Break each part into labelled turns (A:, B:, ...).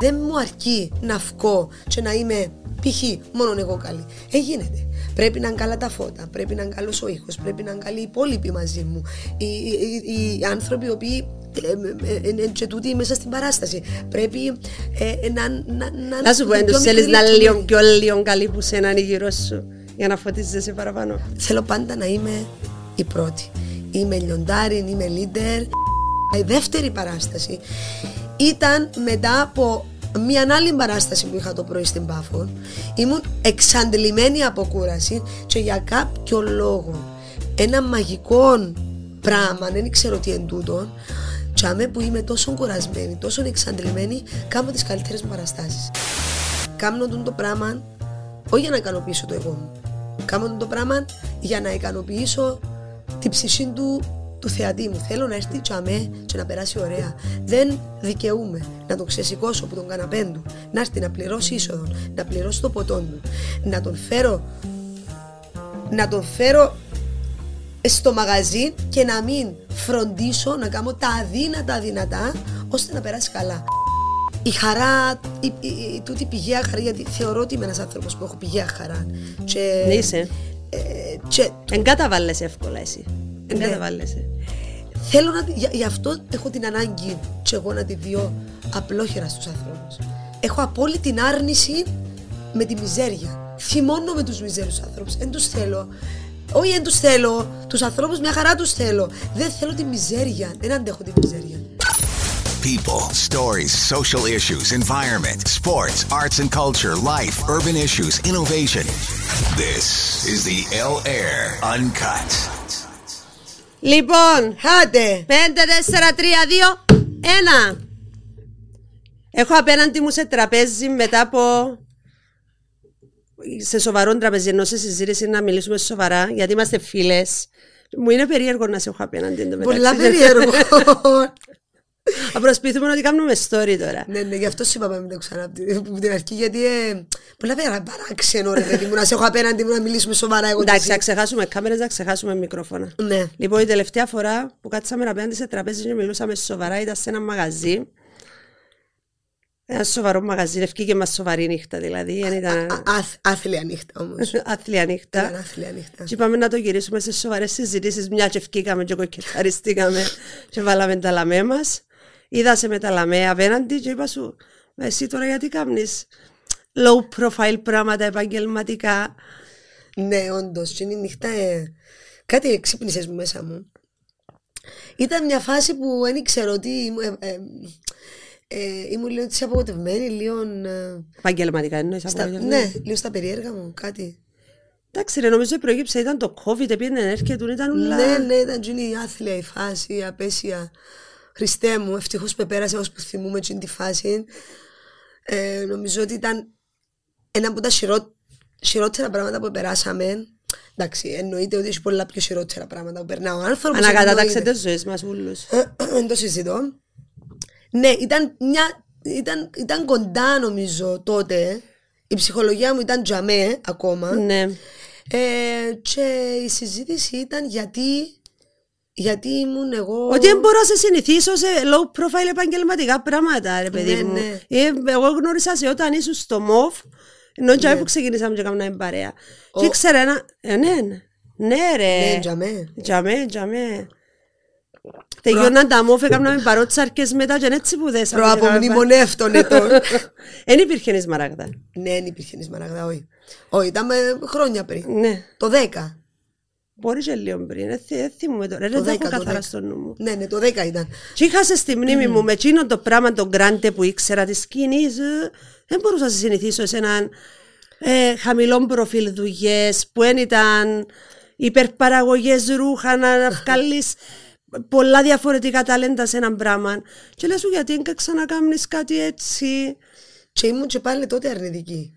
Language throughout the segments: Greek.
A: Δεν μου αρκεί να βγω και να είμαι π.χ. μόνο εγώ καλή. Ε, γίνεται. Πρέπει να είναι καλά τα φώτα, πρέπει να είναι καλός ο ήχος, πρέπει να είναι καλοί οι υπόλοιποι μαζί μου. Οι, οι, οι άνθρωποι οι οποίοι είναι και τούτοι μέσα στην παράσταση. Πρέπει ε, να, να, να.
B: Να σου πω, δεν θέλεις να είναι λίγο πιο λίγο καλή που σε έναν γύρω σου για να φωτίζεσαι παραπάνω.
A: Θέλω πάντα να είμαι η πρώτη. Είμαι λιοντάρι, είμαι leader. Η δεύτερη παράσταση ήταν μετά από μια άλλη παράσταση που είχα το πρωί στην Πάφο. Ήμουν εξαντλημένη από κούραση και για κάποιο λόγο ένα μαγικό πράγμα, δεν ξέρω τι εν τούτο, τσάμε που είμαι τόσο κουρασμένη, τόσο εξαντλημένη, κάνω τις καλύτερες μου παραστάσεις. Κάνω το πράγμα όχι για να ικανοποιήσω το εγώ μου. Κάνω το πράγμα για να ικανοποιήσω την ψυχή του του θεατή μου. Θέλω να έρθει τσαμέ και να περάσει ωραία. Δεν δικαιούμαι να τον ξεσηκώσω από τον καναπέ του, να έρθει να πληρώσει είσοδο, να πληρώσει το ποτό του, να τον φέρω να τον φέρω στο μαγαζί και να μην φροντίσω να κάνω τα αδύνατα δυνατά ώστε να περάσει καλά. Η χαρά, η, η, η, τούτη πηγαία χαρά, γιατί θεωρώ ότι είμαι ένας άνθρωπος που έχω πηγαία χαρά.
B: Και, ναι, είσαι. Ε, και... Εγκαταβάλλεσαι εύκολα εσύ. Ναι. Εγκαταβάλλεσαι.
A: Θέλω να. Γι' γι αυτό έχω την ανάγκη και εγώ να τη δω απλόχερα στους ανθρώπους. Έχω απόλυτη άρνηση με τη μιζέρια. Θυμώνω με τους μιζέρους άνθρωπου. Δεν τους θέλω. Όχι, δεν τους θέλω. Τους ανθρώπους μια χαρά τους θέλω. Δεν θέλω τη μιζέρια. Δεν αντέχω τη μιζέρια. People, stories, social issues, environment, sports, arts and culture, life, urban issues, innovation. This is the L Air Uncut.
B: Λοιπόν,
A: Άντε!
B: 5, 4, 3, 2, 1. Έχω απέναντι μου σε τραπέζι μετά από σε σοβαρό τραπέζι, ενώ σε συζήτηση να μιλήσουμε σοβαρά, γιατί είμαστε φίλες. Μου είναι περίεργο να σε έχω απέναντι.
A: Πολλά περίεργο.
B: Θα προσπαθούμε ότι κάνουμε story τώρα.
A: Ναι, ναι, γι' αυτό σου είπαμε μην το ξανά από την αρχή, γιατί ε, πολλά πέρα παράξενο ρε παιδί μου να σε έχω απέναντι μου να μιλήσουμε σοβαρά εγώ.
B: Εντάξει, να ξεχάσουμε κάμερες, να ξεχάσουμε μικρόφωνα.
A: Ναι.
B: Λοιπόν, η τελευταία φορά που κάτσαμε απέναντι σε τραπέζι και μιλούσαμε σοβαρά ήταν σε ένα μαγαζί ένα σοβαρό μαγαζί, ευκήκε μας σοβαρή νύχτα δηλαδή.
A: Ήταν... Άθλια νύχτα όμως.
B: Άθλια νύχτα.
A: άθλια νύχτα.
B: Και είπαμε να το γυρίσουμε σε σοβαρές συζητήσεις. Μια και ευκήκαμε και κοκκεταριστήκαμε και βάλαμε τα λαμέ μας. Είδα σε με τα λαμέ απέναντι και είπα σου, εσύ τώρα γιατί κάνεις low profile πράγματα επαγγελματικά;
A: Ναι, όντως. Και είναι νύχτα. Ε, κάτι ξύπνησες μου μέσα μου. Ήταν μια φάση που δεν ήξερα ότι. Ε, ε, ε, ήμουν λίγο τη απογοητευμένη, λίγο. Ε,
B: Επαγγελματικά εννοείς
A: Ναι, λίγο στα περίεργα μου, κάτι.
B: Εντάξει, ρε, νομίζω η προέγυψη ήταν το COVID, επειδή δεν έρχεται, ήταν ούλα.
A: Ναι, ναι, ήταν η άθλια η φάση, η απέσια. Χριστέ μου, ευτυχώς που πέρασε όσο που θυμούμε την τη φάση. Ε, νομίζω ότι ήταν ένα από τα χειρό, χειρότερα πράγματα που περάσαμε. Εντάξει, εννοείται ότι έχει πολλά πιο χειρότερα πράγματα που περνά ο άνθρωπος.
B: Ανακατάταξε τις ζωές μας, όλου.
A: Δεν το συζητώ. Ναι, ήταν, μια, ήταν, ήταν κοντά νομίζω τότε. Η ψυχολογία μου ήταν τζαμέ ακόμα.
B: Ναι.
A: Ε, και η συζήτηση ήταν γιατί γιατί ήμουν εγώ.
B: Ότι δεν μπορώ να σε συνηθίσω σε low profile επαγγελματικά πράγματα, ρε παιδί
A: ναι,
B: μου.
A: ναι.
B: Ε, εγώ γνώρισα σε όταν ήσουν στο ΜΟΦ, ενώ
A: Ναι.
B: που ξεκινήσαμε και κάναμε παρέα.
A: Ο-
B: Και ήξερα ένα. Ε, ναι, ναι. Ναι, ρε.
A: Ναι, τζαμέ.
B: Τζαμέ, τζαμέ. Τελειώναν τα μόφ, έκαναμε παρότσαρκες μετά και έτσι που δέσαμε.
A: Προαπομνημονεύτων ετών.
B: Δεν υπήρχε η Σμαράγδα.
A: ναι, δεν υπήρχε η Σμαραγδά, όχι. Όχι, ήταν με χρόνια πριν.
B: Ναι.
A: Το 10.
B: Μπορείς και λίγο πριν. Δεν θυ- δεν θυμούμαι τώρα. Δεν
A: Το
B: το έχω
A: 10, το
B: καθαρά
A: 10.
B: στο νου μου.
A: Ναι, ναι, το 10 ήταν.
B: Και είχα σε στη μνήμη μου με εκείνο το πράγμα, τον γκράντε που ήξερα της σκηνής. Δεν μπορούσα να σε συνηθίσω σε έναν ε, χαμηλό προφίλ δουλειές που δεν ήταν υπερπαραγωγές ρούχα να, να βγάλεις πολλά διαφορετικά ταλέντα σε έναν πράγμα. Και λες σου γιατί δεν ξανακάμνεις κάτι έτσι;
A: Και ήμουν και πάλι τότε αρνητική.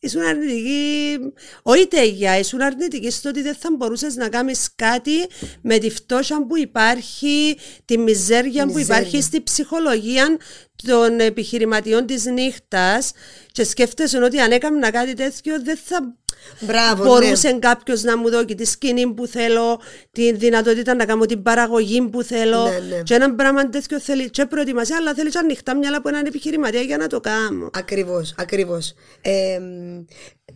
B: Ήσουν αρνητική, όχι τέλεια, ήσουν αρνητική στο ότι δεν θα μπορούσες να κάνεις κάτι με τη φτώχεια που υπάρχει, τη μιζέρια που
A: Μιζέρια.
B: υπάρχει στη ψυχολογία των επιχειρηματιών της νύχτας και σκέφτεσαι ότι αν έκανα κάτι τέτοιο δεν θα,
A: Μπράβο,
B: μπορούσε ναι. κάποιος να μου δώσει τη σκηνή που θέλω, τη δυνατότητα να κάνω την παραγωγή που θέλω.
A: Ναι, ναι.
B: Και ένα πράγμα τέτοιο θέλει και προετοιμασία, αλλά θέλεις και ανοιχτά μυαλά από έναν επιχειρηματία για να το κάνω.
A: Ακριβώς, ακριβώς. Ε,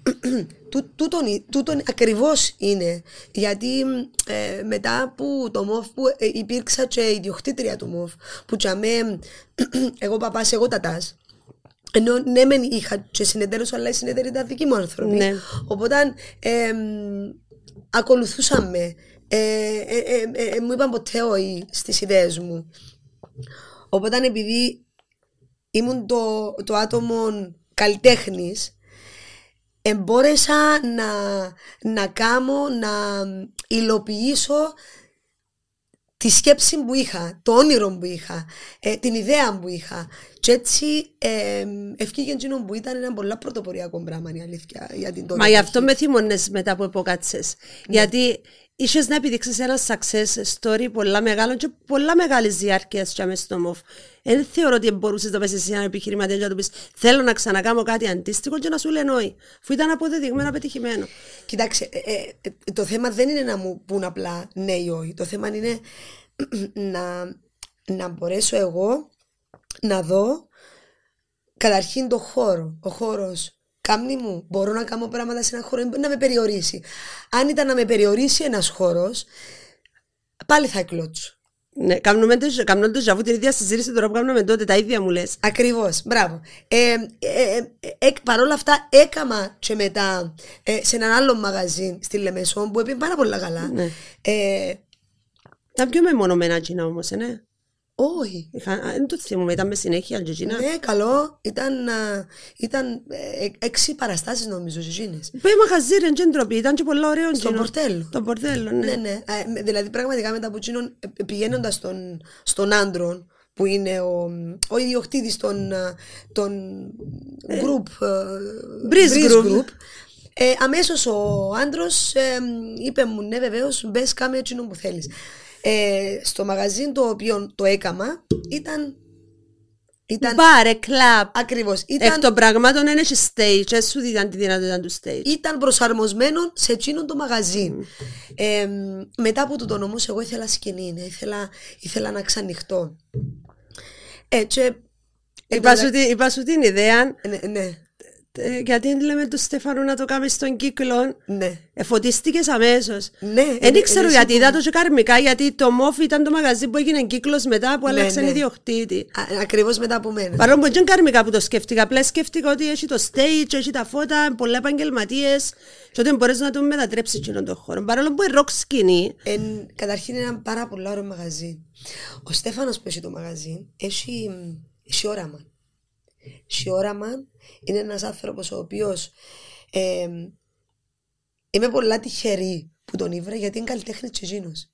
A: τούτον, τούτον ακριβώς είναι γιατί ε, μετά που το ΜΟΦ που ε, υπήρξα και ιδιοκτήτρια του ΜΟΦ που τσαμέ εγώ παπάς εγώ τατάς ενώ ναι, μεν είχα και συνεταίρους, αλλά οι συνεταίροι ήταν δικοί μου άνθρωποι.
B: Ναι.
A: Οπότε ε, ακολουθούσαμε. Ε, ε, ε, ε, μου είπαν ποτέ όχι στις ιδέες μου. Οπότε επειδή ήμουν το, το άτομο καλλιτέχνης, εμπόρεσα να, να κάνω, να υλοποιήσω τη σκέψη που είχα, το όνειρο που είχα, ε, την ιδέα που είχα. Και έτσι ε, ευκήγε εκείνο που ήταν ένα πολύ πρωτοποριακό πράγμα η αλήθεια για την
B: Μα γι' αυτό με θυμώνες μετά που υποκάτσες. Ναι. Γιατί είσαι να επιδείξεις ένα success story πολλά μεγάλο και πολλά μεγάλη διάρκεια για μέσα στο μοφ. Δεν θεωρώ ότι μπορούσες να πέσει σε ένα επιχειρηματία και να του πεις Θέλω να ξανακάνω κάτι αντίστοιχο και να σου λένε όχι. Αφού ήταν αποδεδειγμένο πετυχημένο.
A: Κοιτάξτε, ε, ε, το θέμα δεν είναι να μου πούν απλά ναι ή όχι. Το θέμα είναι να, να μπορέσω εγώ να δω καταρχήν το χώρο. Ο χώρος κάμνη μου, μπορώ να κάνω πράγματα σε ένα χώρο, να με περιορίσει. Αν ήταν να με περιορίσει ένας χώρος, πάλι θα εκλώτσω.
B: Ναι, κάνουμε το, κάνουμε το ζαβού την ίδια συζήτηση τώρα που κάνουμε τότε, τα ίδια μου λες.
A: Ακριβώς, μπράβο. Ε, ε, ε, ε, Παρ' όλα αυτά, έκαμα και μετά ε, σε έναν άλλο μαγαζί στη Λεμεσό που έπαιρνε πάρα πολύ καλά.
B: Ναι.
A: Ε,
B: τα πιο μεμονωμένα τζίνα όμως, ε, ναι.
A: Όχι.
B: Δεν το θυμούμαι, ήταν μες συνέχεια Αλτζετζίνα.
A: Ναι, καλό. Ήταν, ήταν ε, έξι παραστάσεις νομίζω Τζετζίνες.
B: Που μαγαζί ρε ντροπή, ήταν και πολύ ωραίο
A: Στον πορτέλο.
B: Το πορτέλο, ναι.
A: ναι, ναι. Ε, δηλαδή πραγματικά μετά από εκείνον πηγαίνοντας στον, στον άντρο που είναι ο, ο ιδιοκτήτης των, των group,
B: Breeze Group, group
A: ε, αμέσως ο άντρος ε, είπε μου ναι βεβαίως μπες κάμε έτσι που θέλεις. Ε, στο μαγαζί το οποίο το έκαμα ήταν
B: ήταν... Μπάρε, κλαμπ.
A: Ακριβώς.
B: Εκ των πραγμάτων δεν έχει stage, έτσι σου δίδαν τη δυνατότητα του stage.
A: Ήταν προσαρμοσμένο σε εκείνο το μαγαζί. Mm. Ε, μετά από τον όμω, εγώ ήθελα σκηνή, ναι, ήθελα, ήθελα να ξανοιχτώ. Έτσι. Ε,
B: είπα, σου την ιδέα.
A: Ναι, ναι.
B: Ε, γιατί λέμε του Στέφανου να το κάνει στον κύκλο.
A: Ναι.
B: Εφωτίστηκε αμέσως.
A: Ναι.
B: Δεν ήξερα γιατί είδα το και καρμικά, γιατί το μόφ ήταν το μαγαζί που έγινε κύκλος μετά που ναι, άλλαξαν ναι. ιδιοκτήτη.
A: Ακριβώς μετά από μένα.
B: Παρόλο που δεν καρμικά που το σκέφτηκα. Απλά σκέφτηκα ότι έχει το stage, έχει τα φώτα, πολλά επαγγελματίες. Και ότι μπορείς να το μετατρέψεις εκείνον τον χώρο. Παρόλο που είναι ροκ σκηνή.
A: Εν, καταρχήν είναι ένα πάρα πολύ ωραίο μαγαζί. Ο Στέφανος που έχει το μαγαζί έχει, έχει όραμα. Έχει όραμα είναι ένας άνθρωπος ο οποίος ε, είμαι πολλά τυχερή που τον ήβρα γιατί είναι καλλιτέχνης τσιζίνος.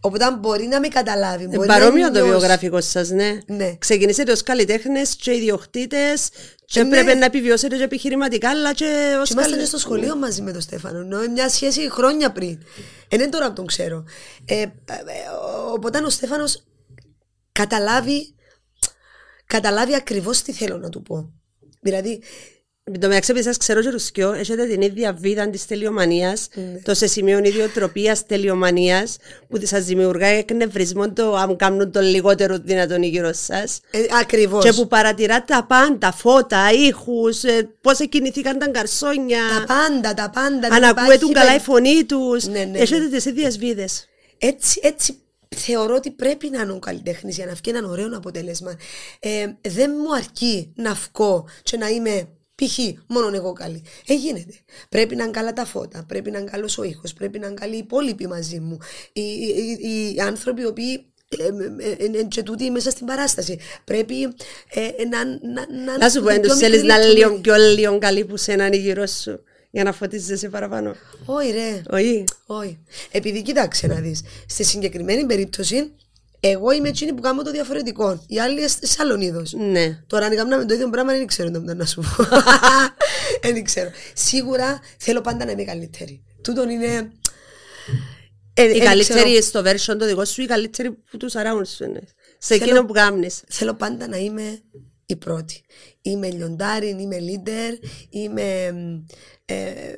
A: Οπότε μπορεί να με καταλάβει.
B: Ε, παρόμοιο το βιογραφικό σας, ναι.
A: ναι.
B: Ξεκινήσετε ως καλλιτέχνες και ιδιοκτήτες, και ναι. πρέπει να επιβιώσετε και επιχειρηματικά, αλλά και ως.
A: Και ήμασταν και στο σχολείο μαζί με τον Στέφανο. Νο, μια σχέση χρόνια πριν. Ε, είναι τώρα που τον ξέρω. Ε, ε, οπότε ο Στέφανος καταλάβει, καταλάβει ακριβώς τι θέλω να του πω. Δηλαδή,
B: με το μεταξύ, επειδή σας ξέρω και ρουσκιό, έχετε την ίδια βίδα της τελειομανίας, mm. το σε σημείο ιδιοτροπίας τελειομανίας, που σας δημιουργάει εκνευρισμό το αν κάνουν το λιγότερο δυνατόν γύρω σας.
A: Ε, Ακριβώς.
B: Και που παρατηράτε τα πάντα, φώτα, ήχους, ε, πώς εκκινηθήκαν τα καρσόνια.
A: Τα πάντα, τα πάντα.
B: Αν ακούετε καλά η φωνή τους.
A: Ναι, ναι,
B: έχετε ναι. τις ίδιες βίδες.
A: Έτσι, έτσι θεωρώ ότι πρέπει να είναι ο καλλιτέχνης για να βγει ένα ωραίο αποτέλεσμα. Ε, δεν μου αρκεί να βγω και να είμαι π.χ. μόνο εγώ καλή. Ε, γίνεται. Πρέπει να είναι καλά τα φώτα, πρέπει να είναι καλός ο ήχος, πρέπει να είναι καλοί οι υπόλοιποι μαζί μου. Οι, οι, οι, οι άνθρωποι οι οποίοι είναι ε, και τούτοι μέσα στην παράσταση. Πρέπει ε, να, να,
B: να, να σου πω, αν του θέλεις να είναι λίγο πιο λίγο καλή που σε έναν γύρω σου για να φωτίζεσαι παραπάνω.
A: Όχι, ρε.
B: Όχι.
A: Όχι. Επειδή κοίταξε να δεις. Στη συγκεκριμένη περίπτωση, εγώ είμαι εκείνη που κάνω το διαφορετικό. Οι άλλοι σε άλλον είδο.
B: Ναι.
A: Τώρα, αν κάνουμε το ίδιο πράγμα, δεν ξέρω να σου πω. δεν ξέρω. Σίγουρα θέλω πάντα να είμαι καλύτερη. Τούτον είναι.
B: Ε, η καλύτερη στο version το δικό σου, η καλύτερη που τους around σου είναι. Σε εκείνο που κάνει.
A: Θέλω πάντα να είμαι η πρώτη. Είμαι λιοντάρι, είμαι leader, είμαι. Ε,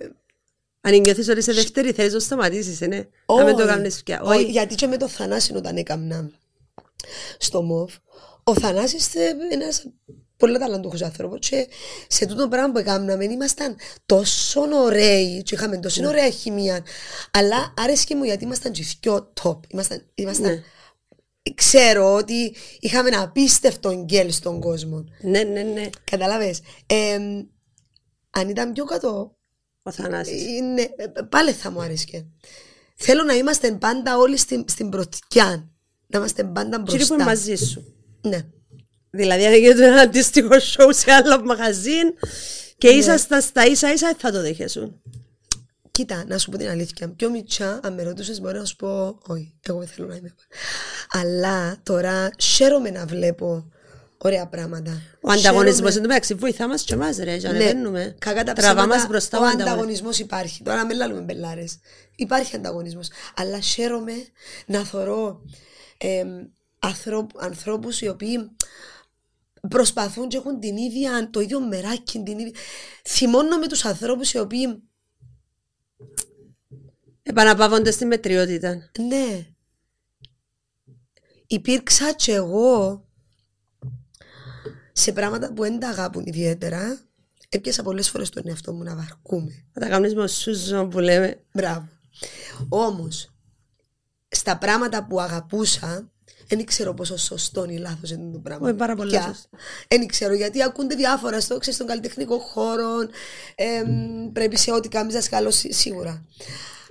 B: Αν νιώθεις ότι είσαι δεύτερη, θέλεις να σταματήσεις, ναι. Να μην το κάνεις πια.
A: όχι,
B: Όχι.
A: γιατί και με το Θανάση όταν έκανα στο ΜΟΒ, ο Θανάσης είναι ένας πολύ ταλαντούχος άνθρωπος και σε τούτο πράγμα που έκαναμε ήμασταν τόσο ωραίοι και είχαμε τόσο
B: Ναι.
A: ωραία χημεία αλλά άρεσκε μου γιατί ήμασταν και οι δυο top ήμασταν, ήμασταν
B: Ναι.
A: Ξέρω ότι είχαμε ένα απίστευτο γκέλ στον κόσμο
B: Ναι, ναι, ναι.
A: καταλάβες ε, αν ήταν πιο κάτω
B: Ο Θανάσης.
A: είναι, ε, πάλι θα μου άρεσκε θέλω να είμαστε πάντα όλοι στην, στην πρωτιά να είμαστε πάντα
B: Τι που
A: μπροστά
B: μαζί σου;
A: ναι.
B: Δηλαδή, αν έγινε ένα αντίστοιχο show σε άλλο μαγαζίν και ήσασταν στα ίσα ίσα, δεν θα το δέχεσουν.
A: Κοίτα, να σου πω την αλήθεια. Πιο μητσά, αν με ρωτούσες, μπορεί να σου πω, Όχι, εγώ δεν θέλω να είμαι. Αλλά τώρα χαίρομαι να βλέπω ωραία πράγματα.
B: Ο ανταγωνισμός
A: Χαίρομαι-
B: εν τω μεταξύ βοηθά μας και εμάς, ρε. Για να ανεβαίνουμε.
A: κακά τα
B: Τραβά
A: ψέματα,
B: μας μπροστά
A: ο
B: ο ανταγωνισμός.
A: ανταγωνισμός υπάρχει. Τώρα με λάλουμε μπελάρες. Υπάρχει ανταγωνισμός. Αλλά χαίρομαι να θωρώ ε, ανθρώπους οι οποίοι προσπαθούν και έχουν την ίδια, το ίδιο μεράκι, την ίδια. Θυμώνω με τους ανθρώπους οι οποίοι
B: Επαναπαύονται στη μετριότητα.
A: Ναι. Υπήρξα και εγώ σε πράγματα που δεν τα αγάπουν ιδιαίτερα. Έπιασα πολλές φορές τον εαυτό μου να βαρκούμε.
B: Θα τα κάνουμε με ο Σούζο που λέμε.
A: Μπράβο. Όμως, στα πράγματα που αγαπούσα, δεν ξέρω πόσο σωστό ή λάθος είναι το πράγμα.
B: Όχι, πάρα πολύ
A: Πια.
B: σωστό.
A: Δεν ξέρω γιατί ακούνται διάφορα στο, ξέρεις, στον καλλιτεχνικό χώρο. εμ, πρέπει σε ό,τι κάνεις δασκάλο σίγουρα.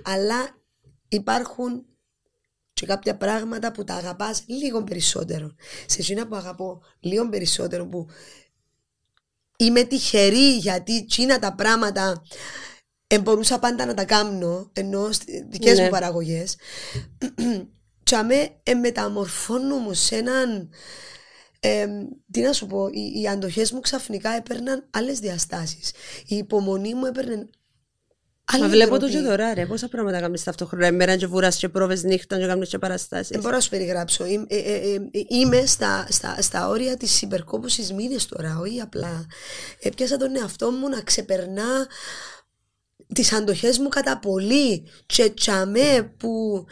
A: Αλλά υπάρχουν και κάποια πράγματα που τα αγαπάς λίγο περισσότερο. Σε εκείνα που αγαπώ λίγο περισσότερο που είμαι τυχερή γιατί εκείνα τα πράγματα ε, μπορούσα πάντα να τα κάνω ενώ στις δικές
B: Ναι.
A: μου παραγωγές και αμέ ε, μεταμορφώνω μου σε έναν ε, τι να σου πω, οι, οι αντοχές μου ξαφνικά έπαιρναν άλλες διαστάσεις. Η υπομονή μου έπαιρνε άλλη
B: Μα βλέπω το
A: τροπή.
B: και τώρα, ρε. Πόσα πράγματα κάνεις ταυτόχρονα. Μέρα και βουράς και πρόβες νύχτα και κάνεις και παραστάσεις.
A: Δεν μπορώ να σου περιγράψω. Είμαι, ε, ε, ε, είμαι στα, στα, στα όρια της υπερκόπωσης μήνες τώρα, όχι απλά. Έπιασα τον εαυτό μου να ξεπερνά τις αντοχές μου κατά πολύ και τσαμέ που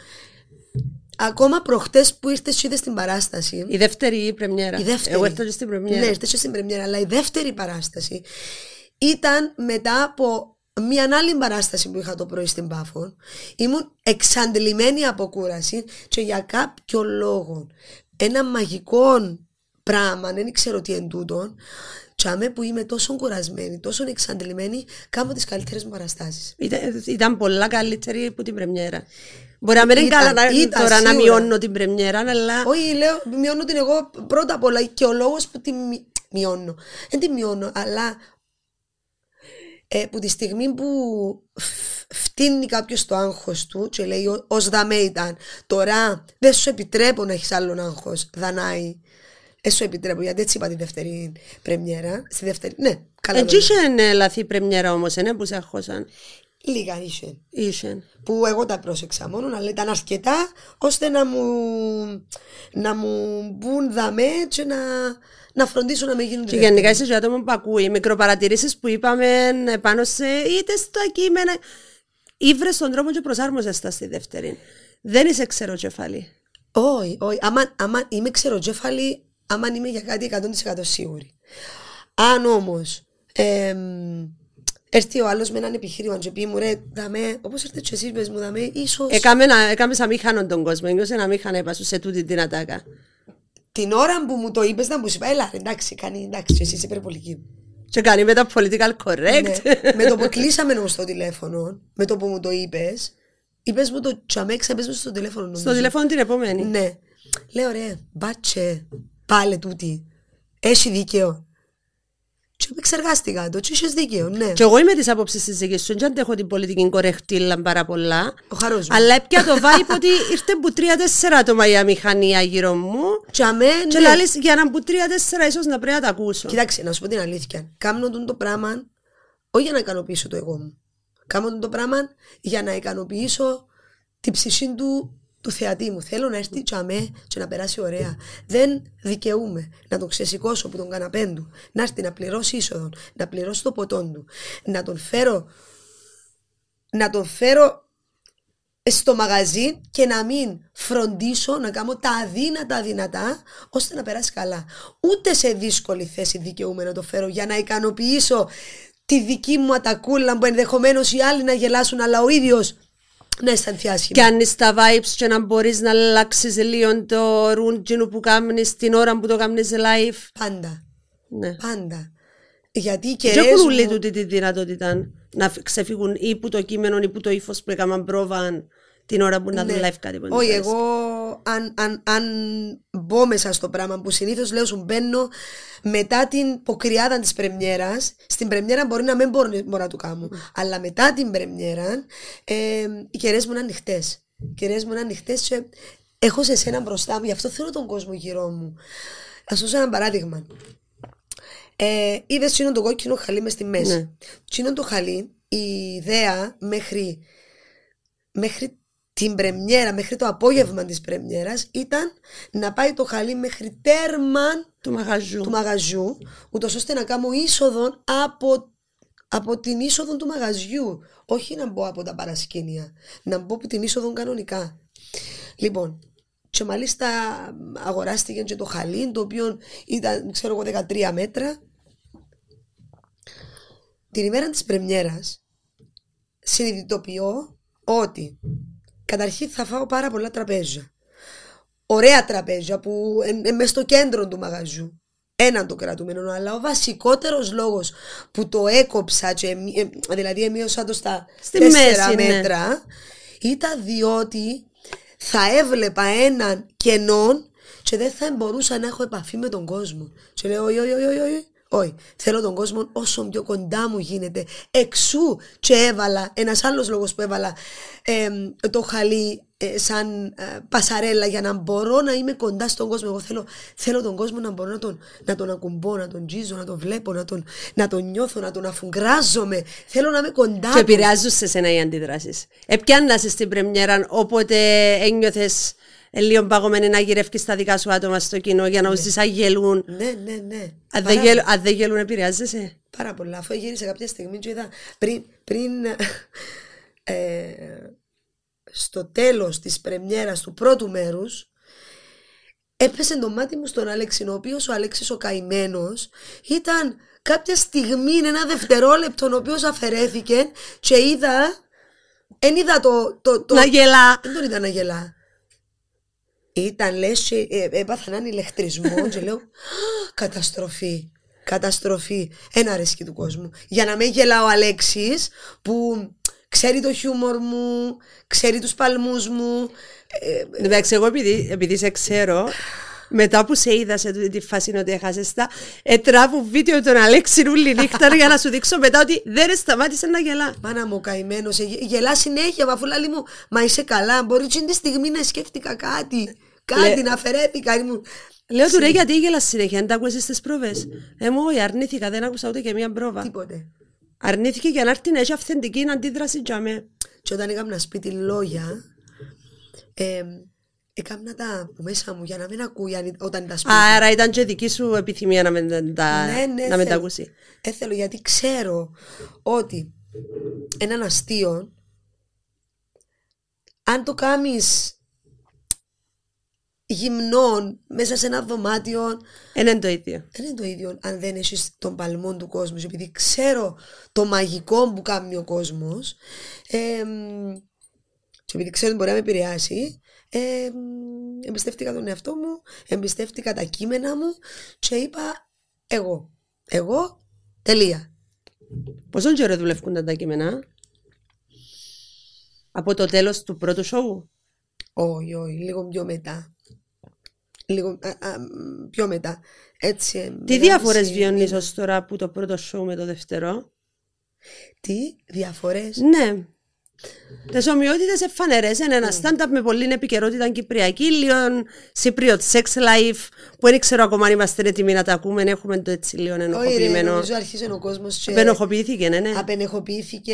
A: ακόμα προχτές που ήρθες και είδες την παράσταση
B: Η δεύτερη πρεμιέρα.
A: η δεύτερη.
B: Εγώ ήρθα και στην πρεμιέρα.
A: Ναι, ήρθες και στην πρεμιέρα, αλλά η δεύτερη παράσταση ήταν μετά από μια άλλη παράσταση που είχα το πρωί στην Πάφο. Ήμουν εξαντλημένη από κούραση και για κάποιο λόγο ένα μαγικό πράγμα, δεν ξέρω τι εν τούτον, τσάμε που είμαι τόσο κουρασμένη, τόσο εξαντλημένη, κάνω τις καλύτερες μου παραστάσεις.
B: Ήταν, ήταν πολλά καλύτερη από την πρεμιέρα. Μπορεί να μην είναι
A: Ήταν,
B: καλά να,
A: ήταν,
B: τώρα να
A: σίγουρα.
B: μειώνω την πρεμιέρα, αλλά
A: Όχι, λέω, μειώνω την εγώ πρώτα απ' όλα και ο λόγος που τη μει- μειώνω. Δεν τη μειώνω, αλλά ε, που τη στιγμή που φ- φτύνει κάποιος το άγχος του και λέει ως δαμέ ήταν, τώρα δεν σου επιτρέπω να έχεις άλλον άγχος. Δανάει. Δεν σου επιτρέπω, γιατί έτσι είπα τη δεύτερη πρεμιέρα. Στη δεύτερη, ναι, καλά.
B: έτσι
A: το λέω.
B: είχε λαθή πρεμιέρα όμως, ναι, που σε αχώσαν.
A: Λίγα είχε.
B: Είχε.
A: που εγώ τα πρόσεξα μόνο, αλλά ήταν αρκετά ώστε να μου, να μου μπουν δαμέ και να, να φροντίσουν να με γίνουν
B: Και γενικά είσαι και άτομο που ακούει. Οι μικροπαρατηρήσεις που είπαμε πάνω σε είτε στα κείμενα. Ήβρες τον τρόπο και προσάρμοσες τα στη δεύτερη. Δεν είσαι ξεροκεφαλή.
A: Όχι, όχι. Άμα, άμα είμαι ξεροκέφαλη, άμα είμαι για κάτι 100% σίγουρη. Αν όμως έρθει ο άλλος με έναν επιχείρημα και πει μου ρε, δαμέ, όπως ήρθε και εσύ πες μου, δαμέ, ίσως
B: Έκαμε, να, έκαμε σαν μήχανον τον κόσμο. Νιώσε να μήχανα έπασου σε τούτη την ατάκα.
A: Την ώρα που μου το είπες να μου σου είπα, έλα, ρε, εντάξει, κάνει, εντάξει, εσύ είσαι υπερβολική.
B: Και κάνει με τα political correct.
A: Ναι. με το που κλείσαμε όμως το τηλέφωνο, με το που μου το είπες, είπες μου το τσαμέξα, πες μου στο τηλέφωνο. Νομίζω.
B: Στο τηλέφωνο την επόμενη.
A: Ναι. Λέω ρε, μπάτσε, πάλε τούτη. Έχει δίκαιο. Και εξεργάστηκα το, και είχες δίκαιο, ναι.
B: Και εγώ είμαι της άποψης της δική σου. Δεν αντέχω την πολιτική κορεχτήλα πάρα πολλά.
A: Ο χαρός μου.
B: Αλλά πια το vibe ότι ήρθε που τρία-τέσσερα άτομα η αμηχανία γύρω μου.
A: Και αμέ,
B: Και
A: ναι.
B: λαλείς, για να μπουν τρία-τέσσερα ίσως να πρέπει να τα ακούσω.
A: Κοιτάξτε, να σου πω την αλήθεια. Κάμνω τον το πράγμα, όχι για να ικανοποιήσω το εγώ μου. Κάμνω τον το πράγμα για να ικανοποιήσω την ψυχή του του θεατή μου. Θέλω να έρθει τσαμέ και να περάσει ωραία. Δεν δικαιούμαι να τον ξεσηκώσω από τον καναπέ του, να έρθει να πληρώσει είσοδο, να πληρώσει το ποτό του, να τον φέρω, να τον φέρω στο μαγαζί και να μην φροντίσω να κάνω τα αδύνατα δυνατά ώστε να περάσει καλά. Ούτε σε δύσκολη θέση δικαιούμαι να το φέρω για να ικανοποιήσω τη δική μου ατακούλα που ενδεχομένως οι άλλοι να γελάσουν αλλά ο ίδιος να αισθανθεί άσχημα.
B: Και αν είσαι τα vibes και να μπορείς να αλλάξεις λίγο το ρούντζινο που κάνεις την ώρα που το κάνεις live.
A: Πάντα.
B: Ναι.
A: Πάντα. Γιατί οι
B: Και
A: κεραίες
B: έχουν
A: μου...
B: όλοι τούτη τη δυνατότητα να ξεφύγουν ή που το κείμενο ή που το ύφος που έκαναν πρόβα την ώρα που να δουν live κάτι που
A: Ναι. Όχι,
B: είναι
A: εγώ αν, αν, αν μπω μέσα στο πράγμα που συνήθως λέω σου μπαίνω μετά την ποκριάδα της πρεμιέρας στην πρεμιέρα μπορεί να μην μπορώ, μπορώ να το κάνω αλλά μετά την πρεμιέρα ε, οι κεραίες μου είναι ανοιχτές οι κεραίες μου είναι ανοιχτές και έχω σε σένα μπροστά μου γι' αυτό θέλω τον κόσμο γύρω μου Ας δώσω ένα παράδειγμα ε, Είδες τσίνο το κόκκινο χαλί μες στη μέση.
B: Ναι.
A: Τσίνο το χαλί, η ιδέα μέχρι, μέχρι την πρεμιέρα, μέχρι το απόγευμα της πρεμιέρας ήταν να πάει το χαλί μέχρι τέρμα
B: του μαγαζιού.
A: του μαγαζιού, ούτως ώστε να κάνω είσοδο από, από την είσοδο του μαγαζιού. Όχι να μπω από τα παρασκήνια, να μπω από την είσοδο κανονικά. Λοιπόν, και μάλιστα αγοράστηκε και το χαλί, το οποίο ήταν, ξέρω εγώ, 13 μέτρα. Την ημέρα της πρεμιέρας συνειδητοποιώ ότι καταρχήν θα φάω πάρα πολλά τραπέζια. Ωραία τραπέζια που είναι μες στο κέντρο του μαγαζιού. Έναν το κρατούμενο, αλλά ο βασικότερος λόγος που το έκοψα, και, εμ- ε, δηλαδή έμειωσα το στα
B: Στη
A: τέσσερα
B: μέση, ναι.
A: μέτρα, ήταν διότι θα έβλεπα έναν κενό και δεν θα μπορούσα να έχω επαφή με τον κόσμο. Και λέω, όχι, όχι, όχι, όχι, όχι. Όχι, θέλω τον κόσμο όσο πιο κοντά μου γίνεται. Εξού και έβαλα, ένας άλλος λόγος που έβαλα εμ, το χαλί ε, σαν ε, πασαρέλα για να μπορώ να είμαι κοντά στον κόσμο. Εγώ θέλω, θέλω τον κόσμο να μπορώ να τον, να τον ακουμπώ, να τον τζίζω, να τον βλέπω, να τον, να τον νιώθω, να τον αφουγκράζομαι. Θέλω να είμαι κοντά
B: Και
A: του.
B: επηρεάζουν σε σένα οι αντιδράσεις. Επιάννασαι στην πρεμιέρα, όποτε ένιωθες λίγο παγωμένη να γυρεύεις τα δικά σου άτομα στο κοινό για να ουσίες αγγελούν.
A: Ναι, ναι, ναι.
B: Αν
A: Πάρα
B: δεν, γελ, αν δεν γελούν, επηρεάζεσαι.
A: Πάρα πολλά. Αφού γύρισε κάποια στιγμή και είδα πριν, πριν ε, στο τέλος της πρεμιέρας του πρώτου μέρους έπεσε το μάτι μου στον Αλέξη, ο οποίος ο Αλέξης ο καημένος ήταν κάποια στιγμή, ένα δευτερόλεπτο, ο οποίος αφαιρέθηκε και είδα, εν είδα το... το, το
B: Να γελά.
A: δεν τον είδα να γελά. Ήταν λες και ε, έπαθα έναν ηλεκτρισμό και λέω «Α, καταστροφή, καταστροφή. Ένα αρέσκει του κόσμου. Για να μην γελά ο Αλέξης που ξέρει το χιούμορ μου, ξέρει τους παλμούς μου. Ε,
B: Εντάξει, εγώ επειδή, επειδή σε ξέρω, μετά που σε είδα σε τούτη τη φάση ότι έχασες τα, ετράβου βίντεο τον Αλέξη Ρούλη νύχτα για να σου δείξω μετά ότι δεν σταμάτησε να γελά.
A: Μάνα μου καημένος, γελά συνέχεια. Μα αφού λέει μου, Μα είσαι καλά. Μπορεί εκείνη τη στιγμή να σκέφτηκα κάτι. Κάτι
B: Λε-
A: να αφαιρέθηκα. Ήμουν...
B: Λέω του ρε γιατί γελάς συνέχεια, δεν τα ακούσεις στις πρόβες; Ε, μου, όχι, αρνήθηκα, δεν άκουσα ούτε και μία πρόβα.
A: Τίποτε.
B: Αρνήθηκε για να έρθει να έχει αυθεντική αντίδραση για με.
A: Και όταν έκανα σπίτι λόγια, ε, έκανα τα από μέσα μου για να μην ακούει αν- όταν ήταν σπίτι.
B: Άρα ήταν και δική σου επιθυμία να μην τα,
A: ναι, ναι,
B: να μην τα
A: θέλω.
B: ακούσει.
A: Ε, θέλω γιατί ξέρω ότι έναν αστείο, αν το κάνεις γυμνών μέσα σε ένα δωμάτιο,
B: Δεν είναι το ίδιο.
A: δεν είναι το ίδιο αν δεν έχεις τον παλμό του κόσμου. Επειδή ξέρω το μαγικό που κάνει ο κόσμος, ε, μ, και επειδή ξέρω ότι μπορεί να με επηρεάσει, ε, μ, εμπιστεύτηκα τον εαυτό μου, εμπιστεύτηκα τα κείμενα μου και είπα εγώ. Εγώ, τελεία.
B: Πόσο καιρό δουλεύουν τα κείμενα, από το τέλος του πρώτου σοου.
A: Όχι, όχι, λίγο πιο μετά. Λίγο α, α, μ, πιο μετά. Έτσι. ε,
B: Τι
A: μεγάλη
B: διάφορες
A: σε-
B: βιώνεις ως τώρα που το πρώτο σοου με το δεύτερο;
A: Τι διαφορές;
B: Ναι, Τι ομοιότητες εφανερέ είναι ένα stand-up με πολλή επικαιρότητα κυπριακή, λίγο Cypriot sex life, που δεν ξέρω ακόμα αν είμαστε έτοιμοι να τα ακούμε, έχουμε το έτσι λίγο
A: Όχι, ρε,
B: ενοχοποιημένο.
A: νομίζω αρχίζει ο κόσμος.
B: Απενοχοποιήθηκε, ναι, ναι.
A: Απενεχοποιήθηκε,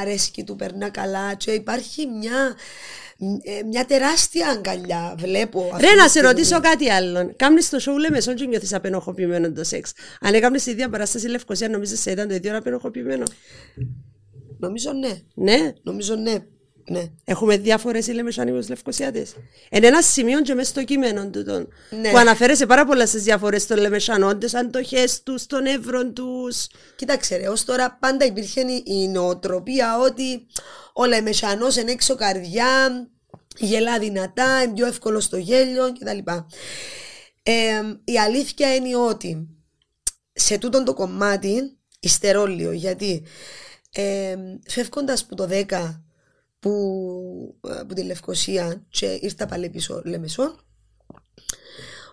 A: αρέσκει του, περνά καλά. Και υπάρχει μια, ε, μια τεράστια αγκαλιά. Βλέπω. αυτή
B: Ρε,
A: τη
B: να σε
A: στιγμή.
B: ρωτήσω κάτι άλλο. Κάμνεις το show λέμε σόν και νιώθεις απενοχοποιημένο το σεξ. Αν έκαμνες τη ίδια παράσταση Λευκοσία, νομίζεις σε ήταν το ίδιο απενοχοποιημένο;
A: Νομίζω ναι.
B: Ναι.
A: Νομίζω ναι. ναι.
B: Έχουμε διάφορες οι Λεμεσάνικου Λευκοσιάτες. Είναι ένα σημείο και μέσα στο κείμενο του τον,
A: Ναι.
B: που αναφέρεσαι πάρα πολλά στις διαφορέ των Λεμεσανών, τι αντοχές τους, των εύρων τους.
A: Κοίταξε ρε, ως τώρα πάντα υπήρχε η- η νοοτροπία ότι ο Λεμεσανός είναι έξω καρδιά, γελά δυνατά, είναι πιο εύκολο στο γέλιο κτλ. Ε, η αλήθεια είναι ότι σε τούτον το κομμάτι υστερώ λίγο γιατί ε, φεύγοντας που το 10 που, ε, που τη Λευκοσία και ήρθα πάλι πίσω Λεμεσόν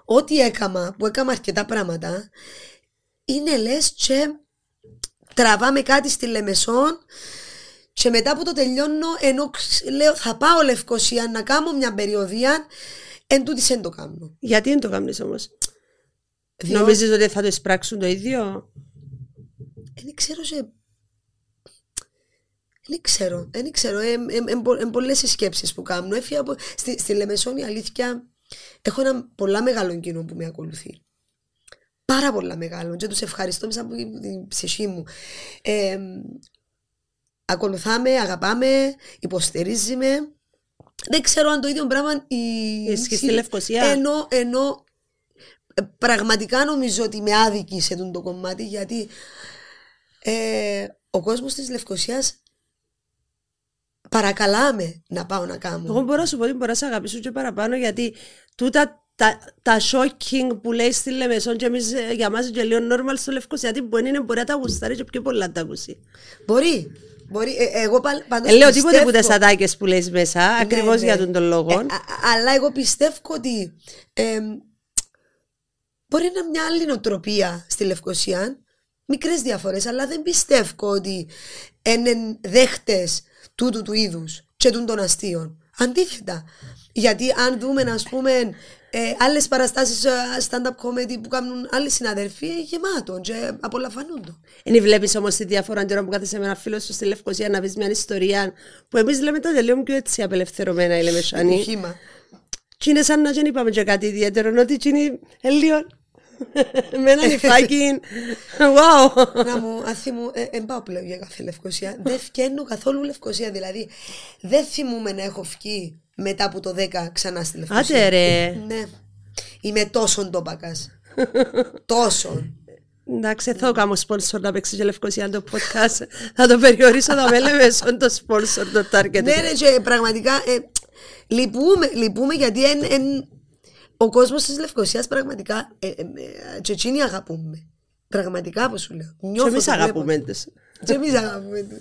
A: ό,τι έκαμα, που έκαμα αρκετά πράγματα είναι λες και τραβάμε κάτι στη Λεμεσόν και μετά που το τελειώνω ενώ ξ- λέω θα πάω Λευκοσία να κάνω μια περιοδία εν τούτης εν το κάνω.
B: Γιατί δεν το κάνεις όμως;
A: Διότι-
B: Νομίζεις ότι θα το εισπράξουν το ίδιο;
A: Δεν ξέρω σε... Δεν ξέρω, δεν ξέρω. Είναι πολλές οι σκέψεις που κάνω. Έφυγα από... στη, στη Λεμεσόν η αλήθεια έχω ένα πολλά μεγάλο κοινό που με ακολουθεί. Πάρα πολλά μεγάλο και τους ευχαριστώ μέσα από την ψυχή μου. Ε, ακολουθάμε, αγαπάμε, υποστηρίζει με. Δεν ξέρω αν το ίδιο πράγμα η...
B: Ισχύει στη Λευκοσία.
A: Ενώ, ενώ ε, πραγματικά νομίζω ότι με άδικη σε τούτο το κομμάτι γιατί ε, ο κόσμος της Λευκοσίας παρακαλάμε να πάω να κάνω.
B: Εγώ μπορώ να σου πω ότι μπορώ να σε αγαπήσω και παραπάνω γιατί τούτα τα, τα shocking που λέει στη Λεμεσόν και εμείς ε, για μας και λίγο normal στο Λευκοσιάτι μπορεί, είναι, μπορεί να τα γουστάρει και πιο πολλά να τα ακούσει.
A: Μπορεί. μπορεί ε, εγώ πα- πάντως
B: Ε, λέω τίποτε
A: πιστεύω-
B: που τις ατάκες που λες μέσα, ακριβώς
A: ναι.
B: για τον τον λόγο.
A: Ε, α- α- αλλά εγώ πιστεύω ότι ε, μπορεί να είναι μια άλλη νοοτροπία στη Λευκοσία. Μικρές διαφορές, αλλά δεν πιστεύω ότι είναι δέχτες τούτου του είδους και τούτων των αστείων. Αντίθετα. Γιατί αν δούμε, ας πούμε, ε, άλλες παραστάσεις ε, stand-up comedy που κάνουν άλλοι συναδελφοί, ε, γεμάτο και απολαμβανούν το.
B: Δεν βλέπεις όμως τη διαφορά τώρα που κάθεσαι με ένα φίλο σου στη Λευκοσία να πεις μια ιστορία που εμείς λέμε τα τελείω πιο έτσι απελευθερωμένα οι Λεμεσάνοι.
A: Χήμα.
B: Και είναι σαν να δεν είπαμε και κάτι ιδιαίτερο, ότι τι είναι ε, λίγο. Με ένα νυφάκι. Wow!
A: να μου, αθή μου, ε, εν πάω πλέον για κάθε Λευκοσία. δεν φκαίνω καθόλου Λευκοσία. Δηλαδή, δεν θυμούμαι να έχω φκεί μετά από το 10 ξανά στη Λευκοσία.
B: Άντε ρε.
A: Ναι. Είμαι τόσο ντόπακας. τόσο.
B: Εντάξει, θα κάνω sponsor να παίξει και Λευκοσία το podcast. Θα το περιορίσω να με λέμε σαν το sponsor το target.
A: ναι, ρε, και πραγματικά ε, λυπούμε, λυπούμε γιατί εν, εν, ο κόσμος της Λευκοσίας πραγματικά. Ε, ε, ε, και εκείνοι αγαπούμε. Πραγματικά, όπως σου λέω.
B: Και
A: Νιώθω
B: εμείς
A: το βλέπω.
B: αγαπούμε τους.
A: Και εμείς αγαπούμε του.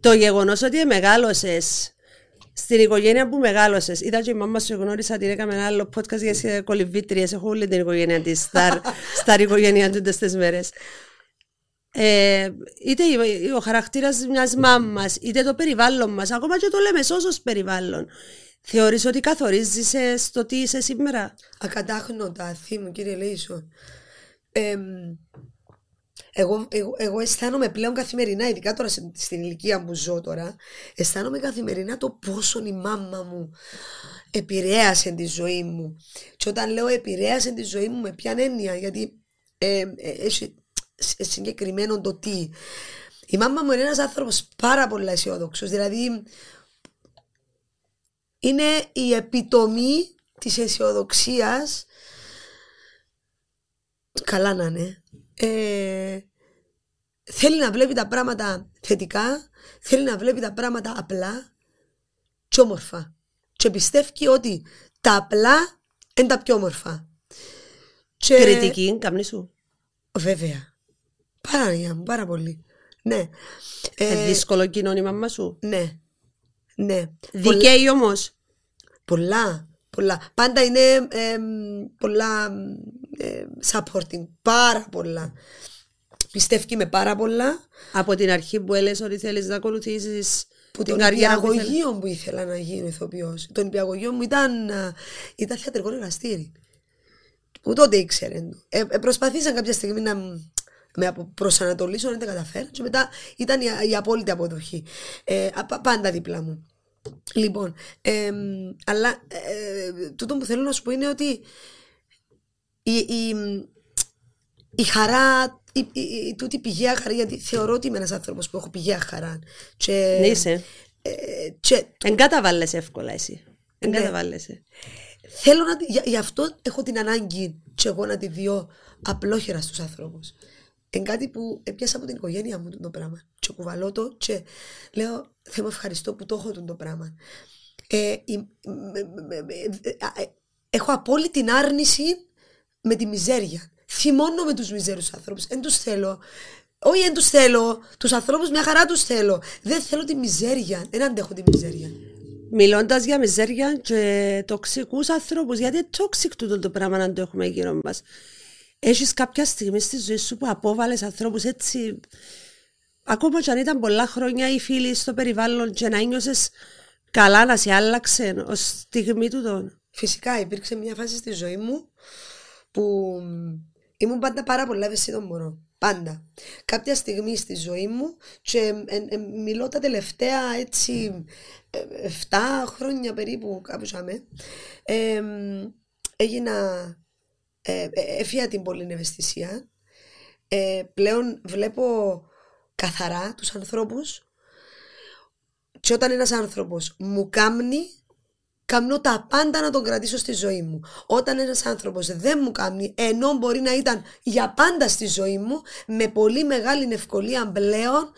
B: Το γεγονός ότι μεγάλωσες στην οικογένεια που μεγάλωσες. Είδα και η μάμα σου γνώρισα την έκαμε ένα άλλο podcast για σε κολυβήτριε. Έχω όλη την οικογένεια της στα οικογένεια του τις μέρες. Ε, είτε η- ο χαρακτήρας μιας μάμας, είτε το περιβάλλον μας, ακόμα και το λέμε όσος περιβάλλον. Θεωρείς ότι καθορίζει στο τι είσαι σήμερα;
A: Ακατάχνοντα, θύμου κύριε Λέισον. Ε, εγώ, εγώ, εγώ αισθάνομαι πλέον καθημερινά, ειδικά τώρα σε- στην ηλικία που ζω τώρα, αισθάνομαι καθημερινά το πόσο η μάμα μου επηρέασε τη ζωή μου. Και όταν λέω επηρέασε τη ζωή μου, με ποια έννοια, γιατί ε, ε, έχει σε- συγκεκριμένο το τι. Η μάμα μου είναι ένας άνθρωπος πάρα πολύ αισιόδοξος. δηλαδή είναι η επιτομή της αισιοδοξίας. Καλά να είναι. Ε, θέλει να βλέπει τα πράγματα θετικά, θέλει να βλέπει τα πράγματα απλά και όμορφα. Και πιστεύει ότι τα απλά είναι τα πιο όμορφα. Και...
B: Κριτική, καμνή σου.
A: Βέβαια. Πάρα, Αγία μου, πάρα πολύ. Ναι.
B: Ε,
A: Ε,
B: δύσκολο κοινό η μάμα σου.
A: ναι. Ναι.
B: Δικαίη όμως.
A: Πολλά, πολλά. Πάντα είναι εμ, πολλά ε, supporting. Πάρα πολλά. Πιστεύει με πάρα πολλά.
B: Από την αρχή που έλεγες ότι θέλεις να ακολουθήσεις
A: που
B: την
A: τον
B: καριέρα που
A: υπηαγωγείο που ήθελα να γίνω ηθοποιός. Το υπηαγωγείο μου ήταν, α, ήταν θεατρικό εργαστήρι. Που τότε ήξερε. Ε, ε, προσπαθήσαν κάποια στιγμή να μ- με απο- προσανατολίσουν, δεν τα καταφέραν. Και μετά ήταν η, η απόλυτη αποδοχή. Ε, α, πα- πάντα δίπλα μου. Λοιπόν, εμ, αλλά ε, τούτο που θέλω να σου πω είναι ότι η, η, η χαρά, η, η, η- τούτη πηγαία χαρά, γιατί θεωρώ ότι είμαι ένας άνθρωπος που έχω πηγαία χαρά. Και,
B: Ναι, είσαι.
A: ε, και
B: Εν καταβάλλεσαι εύκολα εσύ. Εν
A: Ναι.
B: καταβάλλεσαι.
A: θέλω να, τη- για, γι' αυτό έχω την ανάγκη και εγώ να τη διώ απλόχερα στους ανθρώπους. Είναι κάτι που έπιασα από την οικογένεια μου το πράγμα. Και κουβαλώ το και λέω, Θεέ μου ευχαριστώ που το έχω το πράγμα. Ε, η- με- με- με- α, ε, έχω απόλυτη άρνηση με τη μιζέρια. Θυμώνω με τους μιζέρους ανθρώπους. Δεν τους θέλω. Όχι, δεν τους θέλω. Τους ανθρώπους μια χαρά τους θέλω. Δεν θέλω τη μιζέρια. Δεν αντέχω τη μιζέρια.
B: Μιλώντας για μιζέρια και τοξικούς ανθρώπους, γιατί είναι toxic τούτο το πράγμα να το έχουμε γύρω μας. Έχεις κάποια στιγμή στη ζωή σου που απόβαλες ανθρώπους έτσι. Ακόμα και αν ήταν πολλά χρόνια οι φίλοι στο περιβάλλον και να νιώσες καλά να σε άλλαξε ως στιγμή τούτο.
A: Φυσικά υπήρξε μια φάση στη ζωή μου που ήμουν πάντα πάρα πολλά ευαίσθητο μωρό. Πάντα. Κάποια στιγμή στη ζωή μου και ε, ε, μιλώ τα τελευταία έτσι 7 χρόνια περίπου κάπου σάμε ε, έγινα ε, ε, έφυγα την πολύ ευαισθησία ε, πλέον βλέπω καθαρά τους ανθρώπους και όταν ένας άνθρωπος μου κάμνει κάνω τα πάντα να τον κρατήσω στη ζωή μου. Όταν ένας άνθρωπος δεν μου κάνει, ενώ μπορεί να ήταν για πάντα στη ζωή μου, με πολύ μεγάλη ευκολία πλέον,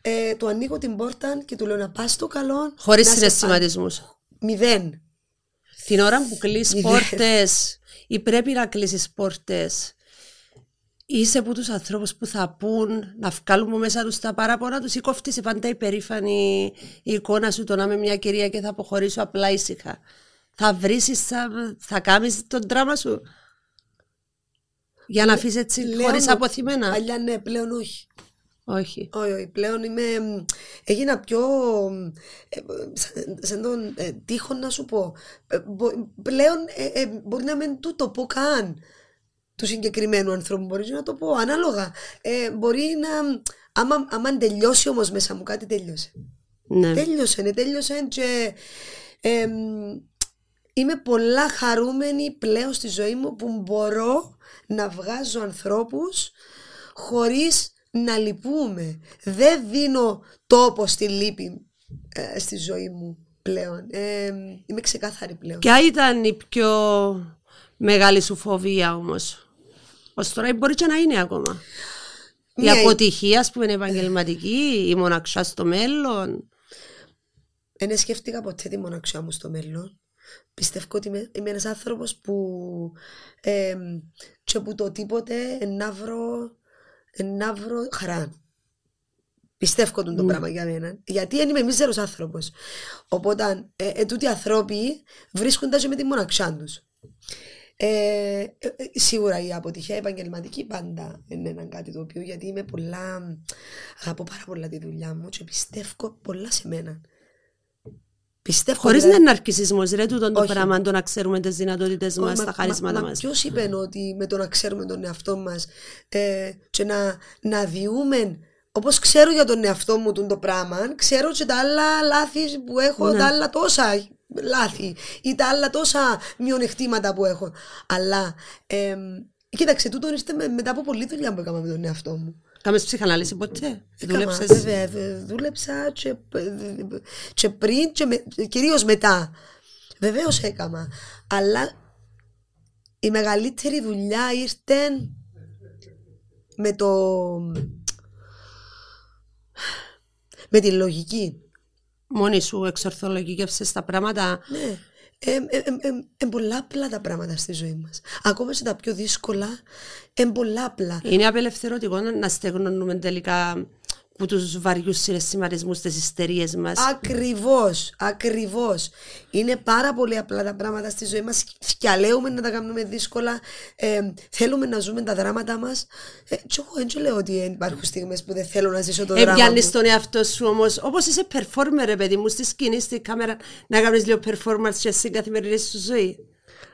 A: ε, του ανοίγω την πόρτα και του λέω να πας στο καλό.
B: Χωρίς
A: να σε
B: συναισθηματισμούς.
A: πάντα. Μηδέν.
B: Την ώρα που κλείσει
A: Μηδέν.
B: Πόρτε ή πρέπει να κλείσεις πόρτες, είσαι από τους ανθρώπους που θα πούν να βγάλουν μέσα τους τα παράπονα τους ή κόφτεις πάντα υπερήφανη η εικόνα σου το να είμαι μια κυρία και θα αποχωρήσω απλά ήσυχα. Θα βρει, θα, θα κάνεις τον δράμα σου. Για να αφήσεις έτσι
A: Πλέον-
B: χωρίς αποθυμένα.
A: Παλιά ναι, πλέον όχι.
B: Όχι.
A: Όχι, όχι. Πλέον είμαι. μ, Έγινα πιο. μ, ε, σαν- σαν τον ε, τείχο να σου πω. Ε, μπο- πλέον ε, ε, μπορεί να μην του το πω καν του συγκεκριμένου ανθρώπου. Μπορείς να το πω ανάλογα. Ε, μπορεί να. Άμα, άμα τελειώσει όμως μέσα μου κάτι, τέλειωσε.
B: Ναι.
A: Τέλειωσε, ναι, τέλειωσε και. ε, μ, είμαι πολλά χαρούμενη πλέον στη ζωή μου που μπορώ να βγάζω ανθρώπους χωρίς να λυπούμε. Δεν δίνω τόπο στη λύπη ε, στη ζωή μου πλέον. Ε, είμαι ξεκάθαρη πλέον.
B: Ποια ήταν η πιο μεγάλη σου φοβία όμως; Ω τώρα μπορεί και να είναι ακόμα. Η
A: Μια-
B: αποτυχία, ας πούμε, επαγγελματική, η μοναξιά στο μέλλον.
A: Δεν σκέφτηκα ποτέ τη μοναξιά μου στο μέλλον. Πιστεύω ότι είμαι, είμαι ένας άνθρωπος που ε, και που το τίποτε να βρω, να βρω χαρά. Πιστεύω τον το πράγμα για μένα. Γιατί δεν είμαι μίζερος άνθρωπος. Οπότε ε, ε, τούτοι οι άνθρωποι βρίσκονται και με τη μοναξιά τους. Ε, ε, ε, σίγουρα η αποτυχία επαγγελματική πάντα είναι ένα κάτι το οποίο γιατί είμαι πολλά αγαπώ πάρα πολλά τη δουλειά μου και πιστεύω πολλά σε μένα. Πιστεύω
B: Χωρίς
A: δηλαδή-
B: να είναι ναρκισμό, ρε, τούτο το
A: Όχι.
B: πράγμα, το να ξέρουμε τις δυνατότητες μας,
A: Μα-
B: τα χαρίσματα
A: μα,
B: μας.
A: Ποιος είπε ότι με το να ξέρουμε τον εαυτό μας ε, και να, να διούμε. Όπως ξέρω για τον εαυτό μου τον το πράγμα, ξέρω και τα άλλα λάθη που έχω,
B: Ναι.
A: τα άλλα τόσα λάθη ή τα άλλα τόσα μειονεκτήματα που έχω. Αλλά ε, κοίταξε, τούτο ήρθε με- μετά από πολλή δουλειά που έκανα με τον εαυτό μου.
B: Κάμες ψυχανάλυση ποτέ;
A: Έκανα,
B: Δούλεψες;
A: Βέβαια, δε- δούλεψα και, και πριν και με, κυρίως μετά. Βεβαίως έκανα. Αλλά η μεγαλύτερη δουλειά ήρθε με το... με τη λογική.
B: Μόνη σου εξορθολογικεύσες τα πράγματα.
A: Ναι. Ε, ε, ε, ε, ε, πολλά απλά τα πράγματα στη ζωή μας. Ακόμα σε τα πιο δύσκολα, ε, πολλά απλά.
B: Είναι απελευθερωτικό να στεγνώνουμε τελικά που τους βαριούς συναισθηματισμούς, τις ιστερίες μας.
A: Ακριβώς, ακριβώς. Είναι πάρα πολύ απλά τα πράγματα στη ζωή μας. Θυκιαλέουμε να τα κάνουμε δύσκολα. Ε, θέλουμε να ζούμε τα δράματα μας. Ε, και εγώ δεν λέω ότι υπάρχουν στιγμές που δεν θέλω να ζήσω το
B: Ε,
A: δράμα
B: πιάνεις
A: μου.
B: τον εαυτό σου όμως, όπως είσαι performer ρε παιδί μου, στη σκηνή, στη κάμερα, να κάνεις λίγο performance και στην καθημερινή σου ζωή.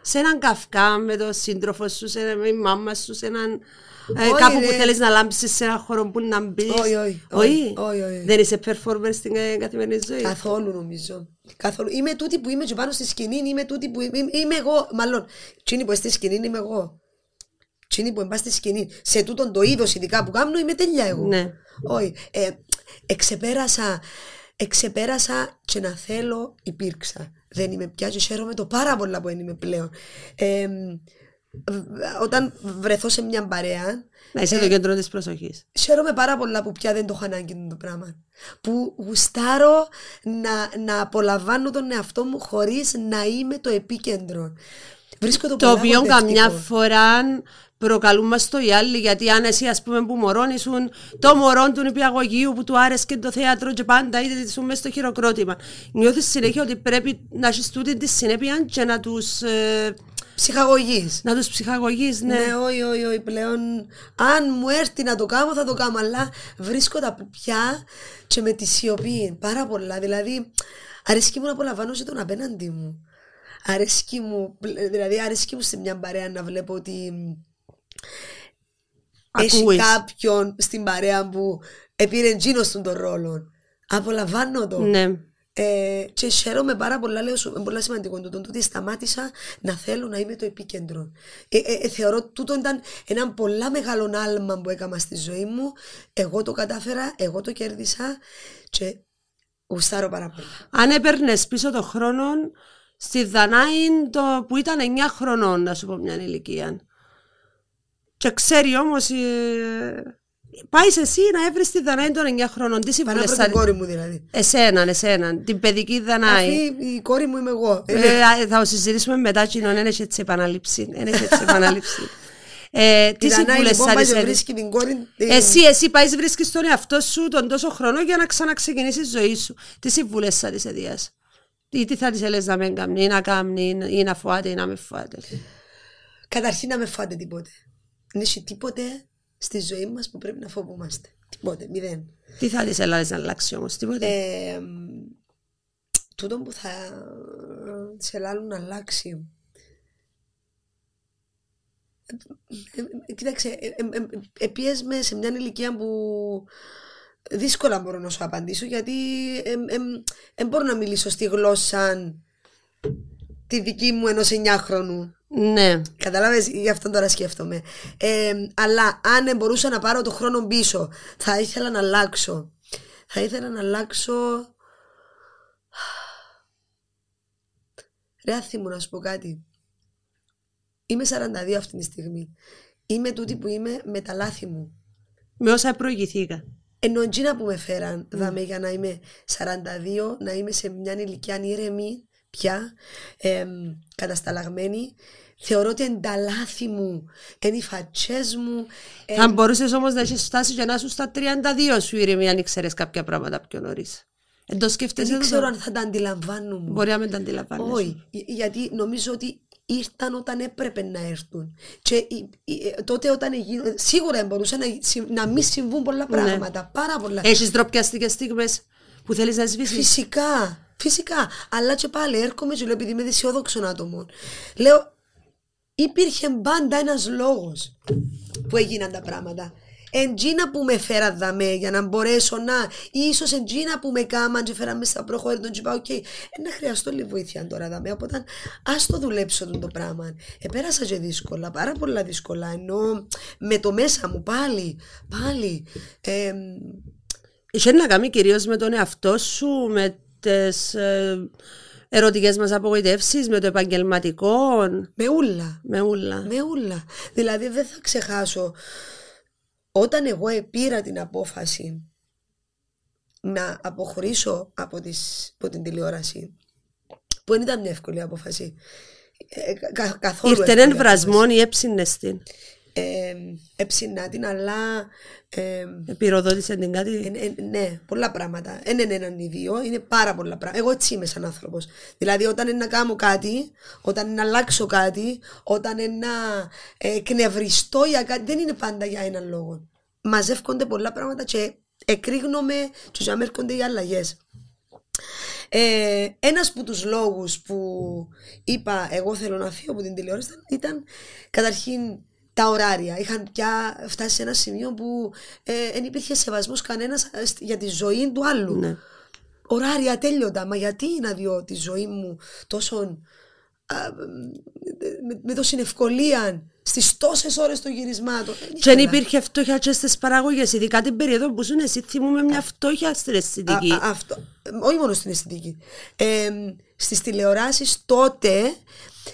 B: Σε έναν καυκά με τον σύντροφο σου, σε ένα- με η μάμα σου, σε έναν... ε,
A: Όχι,
B: κάπου που
A: ρε.
B: θέλεις να λάμψεις σε έναν χώρο που να μπεις.
A: Όχι, όχι,
B: Όχι.
A: όχι, όχι.
B: Δεν είσαι performer στην ε, καθημερινή ζωή.
A: Καθόλου νομίζω. Καθόλου. Είμαι τούτη που είμαι και πάνω στη σκηνή, είμαι τούτη που είμαι, είμαι εγώ. Μάλλον, τσίνη που είναι στη σκηνή είμαι εγώ. Τσίνη που εμπάς στη σκηνή. Σε τούτον το είδος ειδικά που κάνω είμαι τέλεια εγώ.
B: Ναι.
A: Όχι. Ε, εξεπέρασα, εξεπέρασα και να θέλω υπήρξα. Δεν είμαι πια και χαίρομαι το πάρα πολλά που δεν είμαι πλέον. Ε, β- όταν βρεθώ σε μια παρέα
B: Να είσαι το κέντρο της προσοχής.
A: Χαίρομαι πάρα πολλά που πια δεν το έχω ανάγκη το πράγμα. Που γουστάρω να, να απολαμβάνω τον εαυτό μου χωρίς να είμαι το επίκεντρο. Βρίσκω το,
B: Το
A: πολλά
B: οποίο καμιά
A: χορτευτικό.
B: φορά προκαλούν μας το οι άλλοι γιατί αν εσύ ας πούμε που μωρόν ήσουν το μωρόν του νηπιαγωγείου που του άρεσε και το θέατρο και πάντα είτε ήσουν μέσα στο χειροκρότημα νιώθεις συνέχεια ότι πρέπει να έχεις τούτη τη συνέπεια και να τους, ε,
A: Ψυχαγωγής.
B: να τους ψυχαγωγείς ναι.
A: Ναι, όχι, όχι, όχι, πλέον. Αν μου έρθει να το κάνω, θα το κάνω. Αλλά βρίσκω τα που πια και με τη σιωπή. Πάρα πολλά. Δηλαδή, αρέσκει μου να απολαμβάνω και τον απέναντι μου. Αρέσκει μου, δηλαδή, αρέσκει μου σε μια παρέα να βλέπω ότι έχει
B: Ακούεις.
A: κάποιον στην παρέα που επήρε εκείνος τον τον ρόλο. Απολαμβάνω το.
B: ναι.
A: Ε, και χαίρομαι πάρα πολλά, λέω σου, είναι πολύ σημαντικό τούτο, το ότι σταμάτησα να θέλω να είμαι το επίκεντρο. Ε, ε, ε, θεωρώ τούτο ήταν ένα πολλά μεγάλο άλμα που έκανα στη ζωή μου. Εγώ το κατάφερα, εγώ το κέρδισα και γουστάρω πάρα πολύ.
B: Αν έπαιρνες πίσω το χρόνο στη Δανάη το, που ήταν 9 χρονών, να σου πω μια ηλικία. Και ξέρει όμως. Πάεις εσύ να έβρεις τη Δανάη των 9 χρονών. Τι
A: Πάνω από
B: συμβουλέ
A: την κόρη μου δηλαδή.
B: Εσέναν, εσέναν, την παιδική Δανάη.
A: Αυτή η κόρη μου είμαι εγώ.
B: Ε, ε, θα το συζητήσουμε μετά, κοινό, δεν έχει έτσι επανάληψη. Δεν έχει έτσι επανάληψη. Ε, τι
A: Η Δανάη
B: συμβουλέ
A: λοιπόν
B: θα
A: πάει
B: της
A: και
B: έδινες;
A: βρίσκει την κόρη. ε,
B: Εσύ, εσύ πάεις βρίσκεις τον εαυτό σου τον τόσο χρόνο για να ξαναξεκινήσεις τη ζωή σου. Τι συμβουλέ θα τη έδιας; Ή τι θα τη έλεγες να μην κάνει, ή να κάνει, ή να φοβάται, ή να με φοβάται.
A: Καταρχήν να με φάτε τίποτε. Δεν έχει τίποτε στη ζωή μας που πρέπει να φοβούμαστε. Τίποτε, μηδέν.
B: Τι θα τη έλεγε να αλλάξει όμως, τίποτε.
A: Ε, τούτο που θα σε λάλλουν να αλλάξει. Ε, ε, Κοίταξε, ε, ε, ε, επίεσμε σε μια ηλικία που δύσκολα μπορώ να σου απαντήσω γιατί δεν μπορώ να μιλήσω στη γλώσσα τη δική μου ενός 9 χρονού.
B: ναι.
A: Κατάλαβες, γι' αυτό τώρα σκέφτομαι. Ε, αλλά αν μπορούσα να πάρω το χρόνο πίσω, θα ήθελα να αλλάξω. Θα ήθελα να αλλάξω. Ρε άθιμο να σου πω κάτι. Είμαι 42 αυτή τη στιγμή. Είμαι τούτη που είμαι με τα λάθη μου.
B: Με όσα προηγηθήκα.
A: Ενώ εκείνα που με φέραν δάμε για να είμαι 42, να είμαι σε μια ηλικία ήρεμη πια, εμ, κατασταλαγμένη. Θεωρώ ότι είναι τα λάθη μου, είναι οι φατσές μου. ε,
B: Θα μπορούσες όμως να έχεις φτάσει για να σου στα 32 σου ήρεμη αν ήξερες κάποια πράγματα πιο νωρίς. Δεν το σκέφτεσαι
A: δεν
B: το
A: ξέρω
B: τώρα;
A: αν θα τα αντιλαμβάνομαι.
B: Μπορεί να μην τα αντιλαμβάνεσαι.
A: Όχι, γι- γιατί νομίζω ότι ήρθαν όταν έπρεπε να έρθουν. Και η- η- ε, τότε όταν έγιναν, σίγουρα μπορούσαν να, συ- να μην συμβούν
B: Ναι.
A: πολλά πράγματα. Πάρα πολλά.
B: Έχεις ντροπιαστικές στιγμές που θέλεις να σβήσει.
A: Φυσικά, φυσικά. Αλλά και πάλι έρχομαι και λέω επειδή είμαι αισιόδοξο άτομο. Λέω, υπήρχε πάντα ένας λόγος που έγιναν τα πράγματα. Εντζίνα που με φέρα δαμέ για να μπορέσω να, ή ίσως εντζίνα που με κάμαν και φέραμε στα προχώρη τον τσιπά, οκ, ε, να χρειαστώ λίγη βοήθεια τώρα δαμέ, οπότε ας το δουλέψω τον το πράγμα. Επέρασα και δύσκολα, πάρα πολλά δύσκολα, ενώ με το μέσα μου πάλι, πάλι, ε,
B: Είχε να κάνει κυρίως με τον εαυτό σου, με τις ε, ερωτικές μας απογοητεύσεις, με το επαγγελματικό.
A: με ούλα.
B: Με όλα.
A: Με ούλα. Δηλαδή δεν θα ξεχάσω όταν εγώ πήρα την απόφαση να αποχωρήσω από, τις, από την τηλεόραση που δεν ήταν μια εύκολη απόφαση. Ε, κα- καθόλου
B: Ήρθε
A: εύκολη
B: έναν βρασμό ή έψινε την.
A: Απόφαση. ε, έψινα την, αλλά. Ε,
B: Επιρροδότησε την κάτι.
A: ε, ε, ναι, πολλά πράγματα. Δεν είναι έναν ή δύο, είναι πάρα πολλά πράγματα. Εγώ έτσι είμαι σαν άνθρωπος. Δηλαδή, όταν είναι να κάνω κάτι, όταν είναι να αλλάξω κάτι, όταν είναι να ε, εκνευριστώ για κάτι, δεν είναι πάντα για έναν λόγο. Μαζεύονται πολλά πράγματα και εκρήγνομαι και για μένα έρχονται οι αλλαγές. Ε, ένας από τους λόγους που είπα εγώ θέλω να φύγω από την τηλεόραση ήταν, ήταν καταρχήν τα ωράρια. Είχαν πια φτάσει σε ένα σημείο που ε, δεν υπήρχε σεβασμός κανένας ε, στη- για τη ζωή του άλλου.
B: Ναι.
A: Ωράρια τέλειωτα. Μα γιατί να διώ τη ζωή μου τόσο α, με, με τόση ευκολία στις τόσες ώρες των γυρισμάτων. Δεν
B: Και δεν
A: ήθελα.
B: υπήρχε φτώχεια και στις παραγωγές, ειδικά την περίοδο που ζουν εσύ θυμούμε μια φτώχεια στην αισθητική.
A: Α, α, αυτό. Ε, Όχι μόνο στην αισθητική. Ε, στις τηλεοράσεις τότε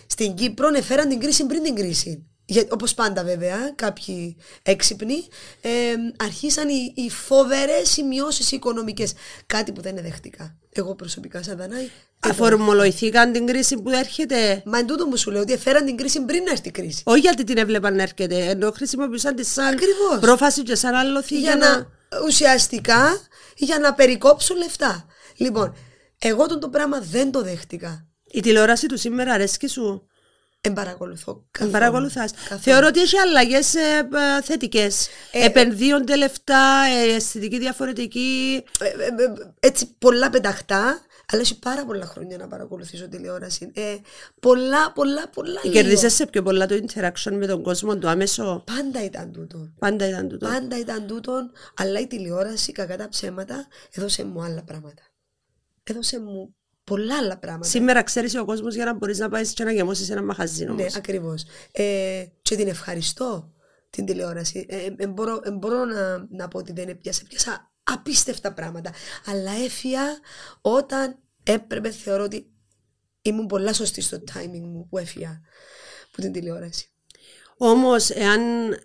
A: στην Κύπρο έφεραν την κρίση πριν την κρίση. Για, όπως πάντα βέβαια, κάποιοι έξυπνοι, ε, αρχίσαν οι, οι φοβερές σημειώσεις οικονομικές. Κάτι που δεν είναι δεχτικά. Εγώ προσωπικά σαν Δανάη. δεν το δέχτηκα.
B: Εφορμολογηθήκαν την κρίση που έρχεται.
A: Μα εν τούτο μου σου λέω ότι έφεραν την κρίση πριν να έρθει η κρίση.
B: Όχι γιατί την έβλεπαν να έρχεται, ενώ χρησιμοποιούσαν τη σαν
A: Ακριβώς.
B: πρόφαση και σαν άλοθη
A: για να ουσιαστικά για να περικόψουν λεφτά. Λοιπόν, εγώ τον το πράγμα δεν το δέχτηκα.
B: Η τηλεόραση του σήμερα αρέσκει σου;
A: Εν παρακολουθώ
B: Την
A: καθόλου.
B: παρακολουθάς.
A: Καθόλου.
B: Θεωρώ ότι έχει αλλαγές θετικές.
A: Ε,
B: Επενδύονται λεφτά, ε, αισθητική διαφορετική.
A: Ε, ε, ε, έτσι πολλά πεταχτά, αλλά έχει πάρα πολλά χρόνια να παρακολουθήσω τηλεόραση. Ε, πολλά, πολλά, πολλά. λίγο.
B: Κερδίζεσαι πιο πολλά το interaction με τον κόσμο, το άμεσο.
A: Πάντα ήταν τούτο.
B: Πάντα ήταν τούτο.
A: Πάντα ήταν τούτο, αλλά η τηλεόραση, κακά τα ψέματα, έδωσε μου άλλα πράγματα. Έδωσε μου πολλά άλλα πράγματα.
B: Σήμερα ξέρεις ο κόσμος για να μπορείς να πάεις και να γεμώσεις ένα μαχαζί όμω.
A: Ναι, ακριβώς. Ε, και την ευχαριστώ την τηλεόραση. Ε, ε, ε, μπορώ, ε, μπορώ να, να πω ότι δεν έπιασα. Πιάσα απίστευτα πράγματα. Αλλά έφυγα όταν έπρεπε, θεωρώ ότι ήμουν πολλά σωστή στο timing μου που έφυγα από την τηλεόραση.
B: Όμως, εάν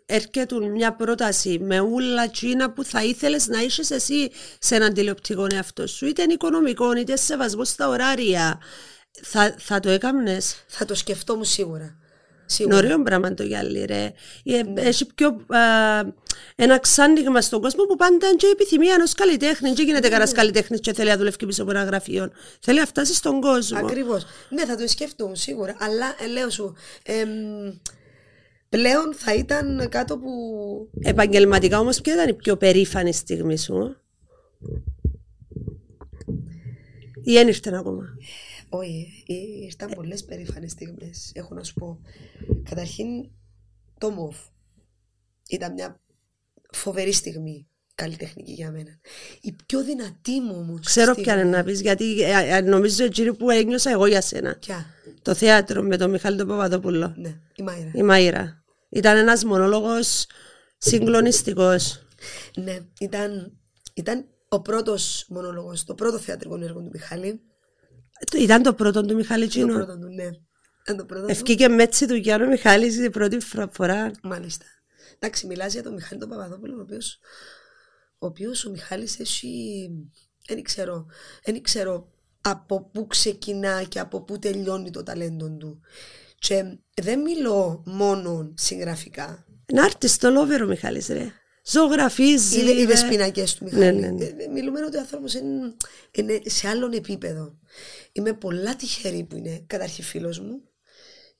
B: έρχεται μια πρόταση με ούλα τσίνα που θα ήθελες να είσαι εσύ σε έναν τηλεοπτικό εαυτό σου, είτε είναι οικονομικό, είτε σεβασμό στα ωράρια, θα, θα το έκαμνες;
A: Θα το σκεφτόμουν σίγουρα. Σίγουρα.
B: Είναι ωραίο πράγμα το γυαλί, ρε. Ε, Έχει πιο α, ένα ξάνοιγμα στον κόσμο που πάντα είναι και η επιθυμία ενός καλλιτέχνη. Δεν γίνεται κανένας καλλιτέχνης και θέλει να δουλεύει πίσω από ένα γραφείο. Θέλει να φτάσει στον κόσμο.
A: Ακριβώς. Ναι, θα το σκεφτόμουν σίγουρα. Αλλά ε, λέω σου. εμ, πλέον θα ήταν κάτω που.
B: Επαγγελματικά όμως, ποια ήταν η πιο περήφανη στιγμή σου, ή δεν ήρθε ακόμα;
A: Όχι, ε, ήρθαν πολλές περήφανες στιγμές, έχω να σου πω. Καταρχήν, το ΜΟΒ ήταν μια φοβερή στιγμή καλλιτεχνική για μένα. Η πιο δυνατή μου όμως
B: Ξέρω
A: στιγμή.
B: ποια είναι να πεις, γιατί ε, ε, νομίζω εκείνη που ένιωσα εγώ για σένα.
A: Ποια,
B: Το θέατρο με τον Μιχάλη τον Παπαδόπουλο.
A: ναι, η Μάιρα.
B: Η Μαΐρα. Ήταν ένας μονόλογος συγκλονιστικός.
A: Ναι, ήταν, ήταν ο πρώτος μονόλογος, το πρώτο θεατρικό έργο του Μιχάλη.
B: Ήταν το πρώτο του Μιχάλη
A: Το
B: Τσίνο.
A: πρώτο του, ναι. Ήταν το πρώτο του.
B: Ευκήκε με έτσι του Γιάννου Μιχάλης την πρώτη φρα- φορά.
A: Μάλιστα. Εντάξει, μιλάς για τον Μιχάλη τον Παπαδόπουλο, ο οποίος ο, οποίος ο Μιχάλης έχει, δεν ξέρω, δεν ξέρω από πού ξεκινά και από πού τελειώνει το ταλέντο του. Και δεν μιλώ μόνο συγγραφικά.
B: Να έρθει στο Λόβερο ο Μιχάλης ρε. Ζωγραφίζει.
A: Είδε,
B: ρε.
A: είδες πινακές του Μιχάλη.
B: Ναι, ναι, ναι.
A: Ε, Μιλούμε ότι ο άνθρωπος είναι, είναι σε άλλον επίπεδο. Είμαι πολλά τυχερή που είναι καταρχήν φίλος μου.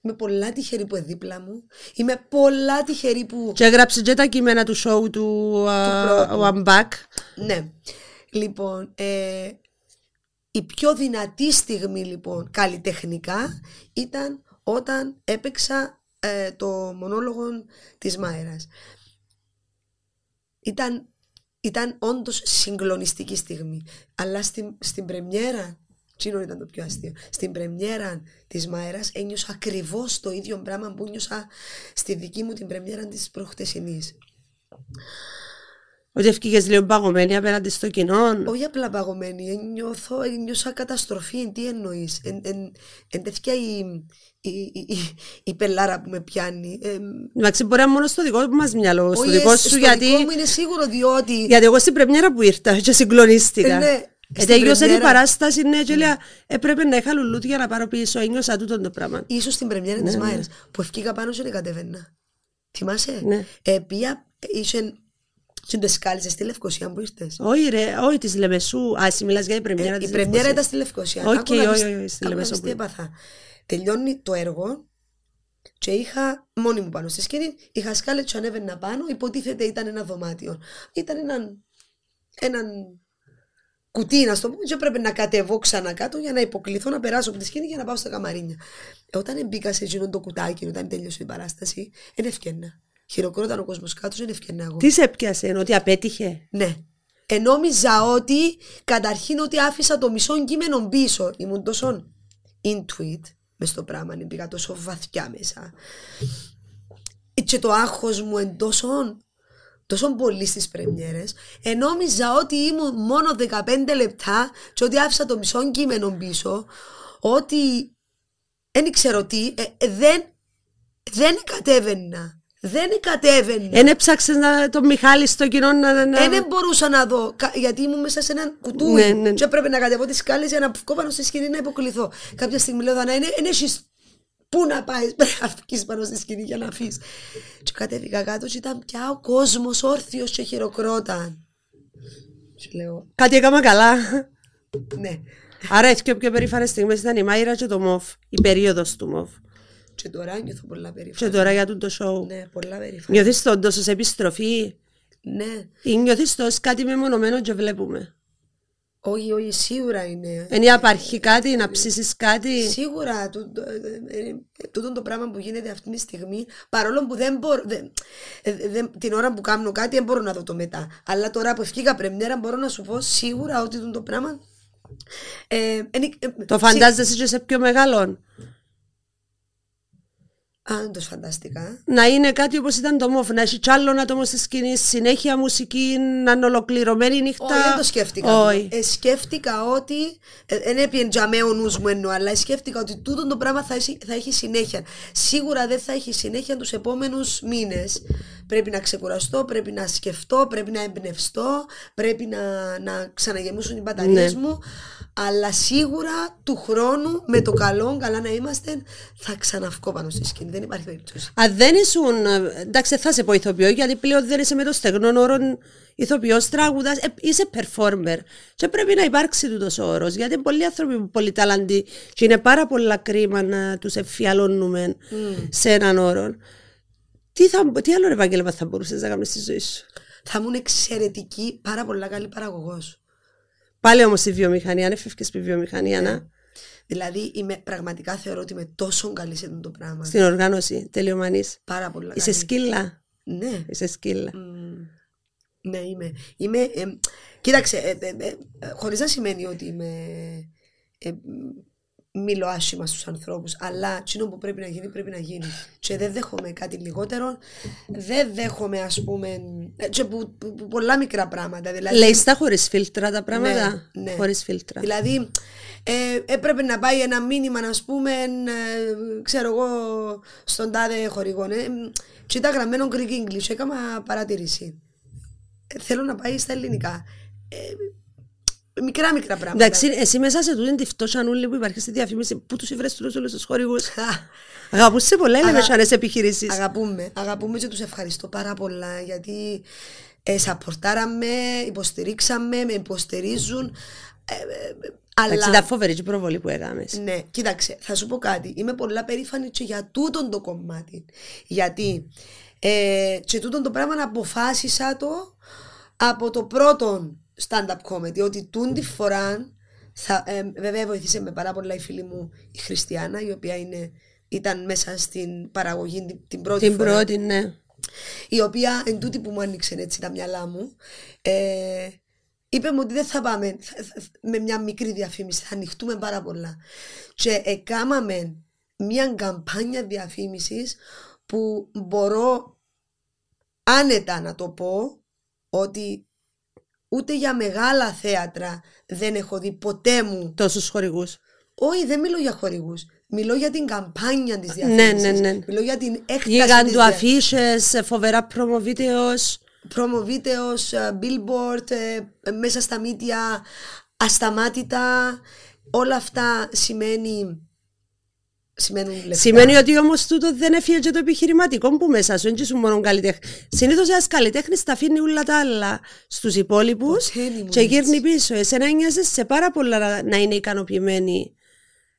A: Είμαι πολλά τυχερή που είναι δίπλα μου. Είμαι πολλά τυχερή που
B: Και έγραψε και τα κείμενα του σοου του α,
A: πρώτου.
B: ο Αμπάκ.
A: Ναι. Λοιπόν, ε, η πιο δυνατή στιγμή λοιπόν καλλιτεχνικά ήταν όταν έπαιξα ε, το μονόλογο της Μάιρας. Ήταν, ήταν όντως συγκλονιστική στιγμή. Αλλά στην, στην πρεμιέρα, Τσίνο ήταν το πιο αστείο. Στην πρεμιέρα της Μάιρας ένιωσα ακριβώς το ίδιο πράγμα που νιώσα στη δική μου την πρεμιέρα της προχτεσινής.
B: Ότι ευκήγες λίγο παγωμένη απέναντι στο κοινό.
A: Όχι απλά παγωμένη, ε, νιώθω, ε, νιώσα καταστροφή. Τι εννοείς. Εν, εν, εν τέτοια η, η, η, η, η πελάρα που με πιάνει. Ε,
B: Εντάξει, μπορεί να είναι μόνο στο δικό μας μυαλό. Στο
A: όχι,
B: δικό
A: ε,
B: σου
A: στο
B: γιατί...
A: δικό μου είναι σίγουρο διότι.
B: Γιατί εγώ στην πρεμιέρα που ήρθα και συγκλονίστηκα.
A: Ε, ναι.
B: Ε,
A: Στην
B: Τελείωσε την
A: πρεμιέρα-
B: παράσταση, ναι, και λέω, έπρεπε να είχα λουλούδι για να πάρω πίσω. Ένιωσα τούτο το πράγμα.
A: ίσως στην πρεμιέρα της
B: Ναι, ναι.
A: Μάιρας που ευκήκα πάνω και δεν κατέβαινα. Θυμάσαι;
B: Ναι.
A: Ε, πια είσαι στις σκάλιζες στη Λευκοσία που ήρθες.
B: Όχι ρε, όχι της Λεμεσού. Α, εσύ μιλάς για την πρεμιέρα
A: Ε,
B: της
A: η πρεμιέρα
B: Λευκοσίας.
A: ήταν στη Λευκοσία.
B: Οκ,
A: Άκου να
B: όχι,
A: δεις-
B: όχι, στη
A: άκου να
B: Λεμεσό
A: δεις τι
B: που-
A: έπαθα. Τελειώνει το έργο και είχα μόνη μου πάνω στη σκηνή, είχα σκάλετ και ανέβαινα πάνω, υποτίθεται ήταν ένα δωμάτιο. Ήταν έναν, έναν κουτί, να στο πούμε, και έπρεπε να κατεβώ ξανά κάτω για να υποκληθώ να περάσω από τη σκηνή για να πάω στα καμαρίνια. Ε, όταν μπήκα σε εκείνο το κουτάκι, όταν τελείωσε η παράσταση, δεν ευκαιρνα. Χειροκρόταν ο κόσμος κάτω, δεν ευκαιρνα εγώ.
B: Τι σε έπιασε, ότι απέτυχε;
A: Ναι. Ε, νόμιζα ότι καταρχήν ότι άφησα το μισό κείμενο πίσω. Ήμουν τόσο intuit μες στο πράγμα, πήγα τόσο βαθιά μέσα. Ε, Και το άγχος μου εν τόσο, τόσο πολύ στις πρεμιέρες. Ε, νόμιζα ότι ήμουν μόνο 15 λεπτά και ότι άφησα το μισό κείμενο πίσω. Ότι δεν ξέρω τι, ε, ε, δεν, δεν κατέβαινα. Δεν κατέβαινα.
B: Εν έψαξες να, τον Μιχάλη στο κοινό να... να...
A: Ε, δεν μπορούσα να δω, κα- γιατί ήμουν μέσα σε έναν κουτούι
B: Ναι, ναι.
A: και έπρεπε να κατεβώ τις σκάλες για να βγω πάνω στη σκηνή να υποκληθώ. Κάποια στιγμή λέω, Δανά, είναι, είναι έχεις πού να πάεις, πρέπει να βγεις πάνω στη σκηνή για να αφήσεις. Και κατέβηκα κάτω και ήταν πια ο κόσμος όρθιος και χειροκρόταν. Και λέω,
B: Κάτι έκανα καλά.
A: ναι.
B: Άρα οι πιο, πιο περήφανες στιγμές ήταν η Μάιρα και το ΜΟΒ. Η περίοδος του ΜΟΒ.
A: Και τώρα νιώθω πολλά
B: Και
A: περήφανη.
B: τώρα για τούτο το show.
A: Ναι, πολλά περήφανη.
B: Νιώθεις το όντως ως επιστροφή;
A: Ναι.
B: ή νιώθεις το ως κάτι μεμονωμένο και βλέπουμε;
A: Όχι, όχι, σίγουρα είναι.
B: Εν υπάρχει κάτι, να ψήσεις κάτι.
A: Σίγουρα τούτο, ε, ε, ε, τούτο το πράγμα που γίνεται αυτή τη στιγμή, παρόλο που δεν μπορώ, δεν- ε, δεν- την ώρα που κάνω κάτι δεν μπορώ να δω το μετά. Αλλά τώρα που ευκήκα πρεμιέρα μπορώ να σου πω σίγουρα ότι τούτο το πράγμα. Ε, είναι- ε,
B: Το
A: σι-
B: φαντάζεσαι και σε πιο μεγάλον.
A: Α, δεν το φανταστικά.
B: Να είναι κάτι όπως ήταν το ΜΟΒ, να έχει κι άλλον άτομο στη σκηνή, συνέχεια μουσική, να είναι ολοκληρωμένη νύχτα.
A: Όχι, δεν το σκέφτηκα.
B: Όχι.
A: Ε, σκέφτηκα ότι. Δεν έπιεν τζαμέ ο νους μου εννοώ, αλλά σκέφτηκα ότι τούτο το πράγμα θα έχει, θα έχει συνέχεια. Σίγουρα δεν θα έχει συνέχεια τους επόμενους μήνες. Πρέπει να ξεκουραστώ, πρέπει να σκεφτώ, πρέπει να εμπνευστώ, πρέπει να, να ξαναγεμίσουν οι μπαταρίες
B: Ναι.
A: μου. Αλλά σίγουρα του χρόνου, με το καλό, καλά να είμαστε, θα ξαναυκώ πάνω στη σκηνή. Δεν υπάρχει περίπτωση.
B: Αν δεν ήσουν, ε, εντάξει δεν θα σε πω ηθοποιό γιατί πλέον δεν είσαι με το στεγνό όρο ηθοποιός τραγουδάς, ε, είσαι performer και πρέπει να υπάρξει τούτος ο όρος γιατί πολλοί άνθρωποι που πολύ ταλαντοί και είναι πάρα πολλά κρίμα να τους εφιαλώνουμε σε έναν όρο. Τι, θα, τι άλλο επάγγελμα θα μπορούσες να κάνεις στη ζωή σου;
A: Θα ήμουν εξαιρετική, πάρα πολλά καλή παραγωγός.
B: Πάλι όμως η βιομηχανία, αν έφευγες στη βιομηχανία να,
A: Δηλαδή, είμαι, πραγματικά θεωρώ ότι είμαι τόσο καλή σε αυτό το πράγμα.
B: στην οργάνωση τελειομανής.
A: Πάρα πολλά
B: Είσαι
A: καλή.
B: σκύλα.
A: Ναι.
B: Είσαι σκύλα.
A: Μμ. Ναι, είμαι. είμαι ε, κοίταξε, ε, ε, ε, ε, χωρίς να σημαίνει ότι είμαι, ε, μ, μιλώ άσχημα στους ανθρώπους, αλλά εκείνο που πρέπει να γίνει, πρέπει να γίνει. Και δεν δέχομαι κάτι λιγότερο, δεν δέχομαι, ας πούμε, ε, και που, που- που πολλά μικρά πράγματα. Δηλαδή,
B: Λέει τα χωρίς φίλτρα τα πράγματα;
A: Ναι, ναι.
B: Χωρίς φίλτρα.
A: Δηλαδή, ε, έπρεπε να πάει ένα μήνυμα, να πούμε, ε, ξέρω εγώ, στον τάδε χορηγό. Ε, και ήταν γραμμένο Greek English, έκανα παρατήρηση. Ε, θέλω να πάει στα ελληνικά. Ε, μικρά μικρά πράγματα.
B: Εντάξει, εσύ μέσα σε τούτη τη φτώχεια νουλή που υπάρχει στη διαφήμιση, πού τους βρες τους όλους τους χορηγούς.
A: Α,
B: Αγαπούς σε πολλά
A: Αγα-
B: ελεύθερες επιχειρήσεις.
A: Αγαπούμε, αγαπούμε και τους ευχαριστώ πάρα πολλά γιατί ε, σαπορτάραμε, υποστηρίξαμε, με υποστηρίζουν. Ε, ε, ε,
B: Εντάξει,
A: αλλά...
B: ήταν φοβερή και η προβολή που έκαμες.
A: Ναι, κοίταξε, θα σου πω κάτι. Είμαι πολλά περήφανη και για τούτον το κομμάτι. Γιατί ε, και τούτον το πράγμα αποφάσισα το από το πρώτο stand-up comedy. Ότι τούν τη φορά, θα, ε, βέβαια βοηθήσε με πάρα πολλά η φίλη μου η Χριστιανά, η οποία είναι, ήταν μέσα στην παραγωγή την, την πρώτη
B: Την
A: φορά
B: πρώτη, ναι.
A: η οποία εν τούτη που μου άνοιξε έτσι τα μυαλά μου, ε, είπε μου ότι δεν θα πάμε θα- θα- με μια μικρή διαφήμιση, θα ανοιχτούμε πάρα πολλά. Και εκάμαμε μια καμπάνια διαφήμισης που μπορώ άνετα να το πω ότι ούτε για μεγάλα θέατρα δεν έχω δει ποτέ μου.
B: Τόσους χορηγούς.
A: Όχι, δεν μιλώ για χορηγούς. Μιλώ για την καμπάνια της
B: Ναι,
A: διαφήμισης.
B: ναι, ναι.
A: Μιλώ για την έκταση
B: Γίγαντου
A: της δια-
B: αφίσες, φοβερά προμοβίτεως.
A: προμοβίτεως, ε, billboard, ε, μέσα στα μύτια, ασταμάτητα. Όλα αυτά σημαίνει σημαίνουν λεφτά.
B: Σημαίνει ότι όμως τούτο δεν έφυγε και το επιχειρηματικό που μέσα σου, δεν σου μόνο καλλιτέχνη. Συνήθως ένας καλλιτέχνης τα αφήνει όλα τα άλλα στους υπόλοιπους
A: Ποτέ δεν ήμουν
B: και
A: έτσι.
B: γύρνει πίσω. Εσένα νοιάζει σε πάρα πολλά να- να είναι ικανοποιημένοι.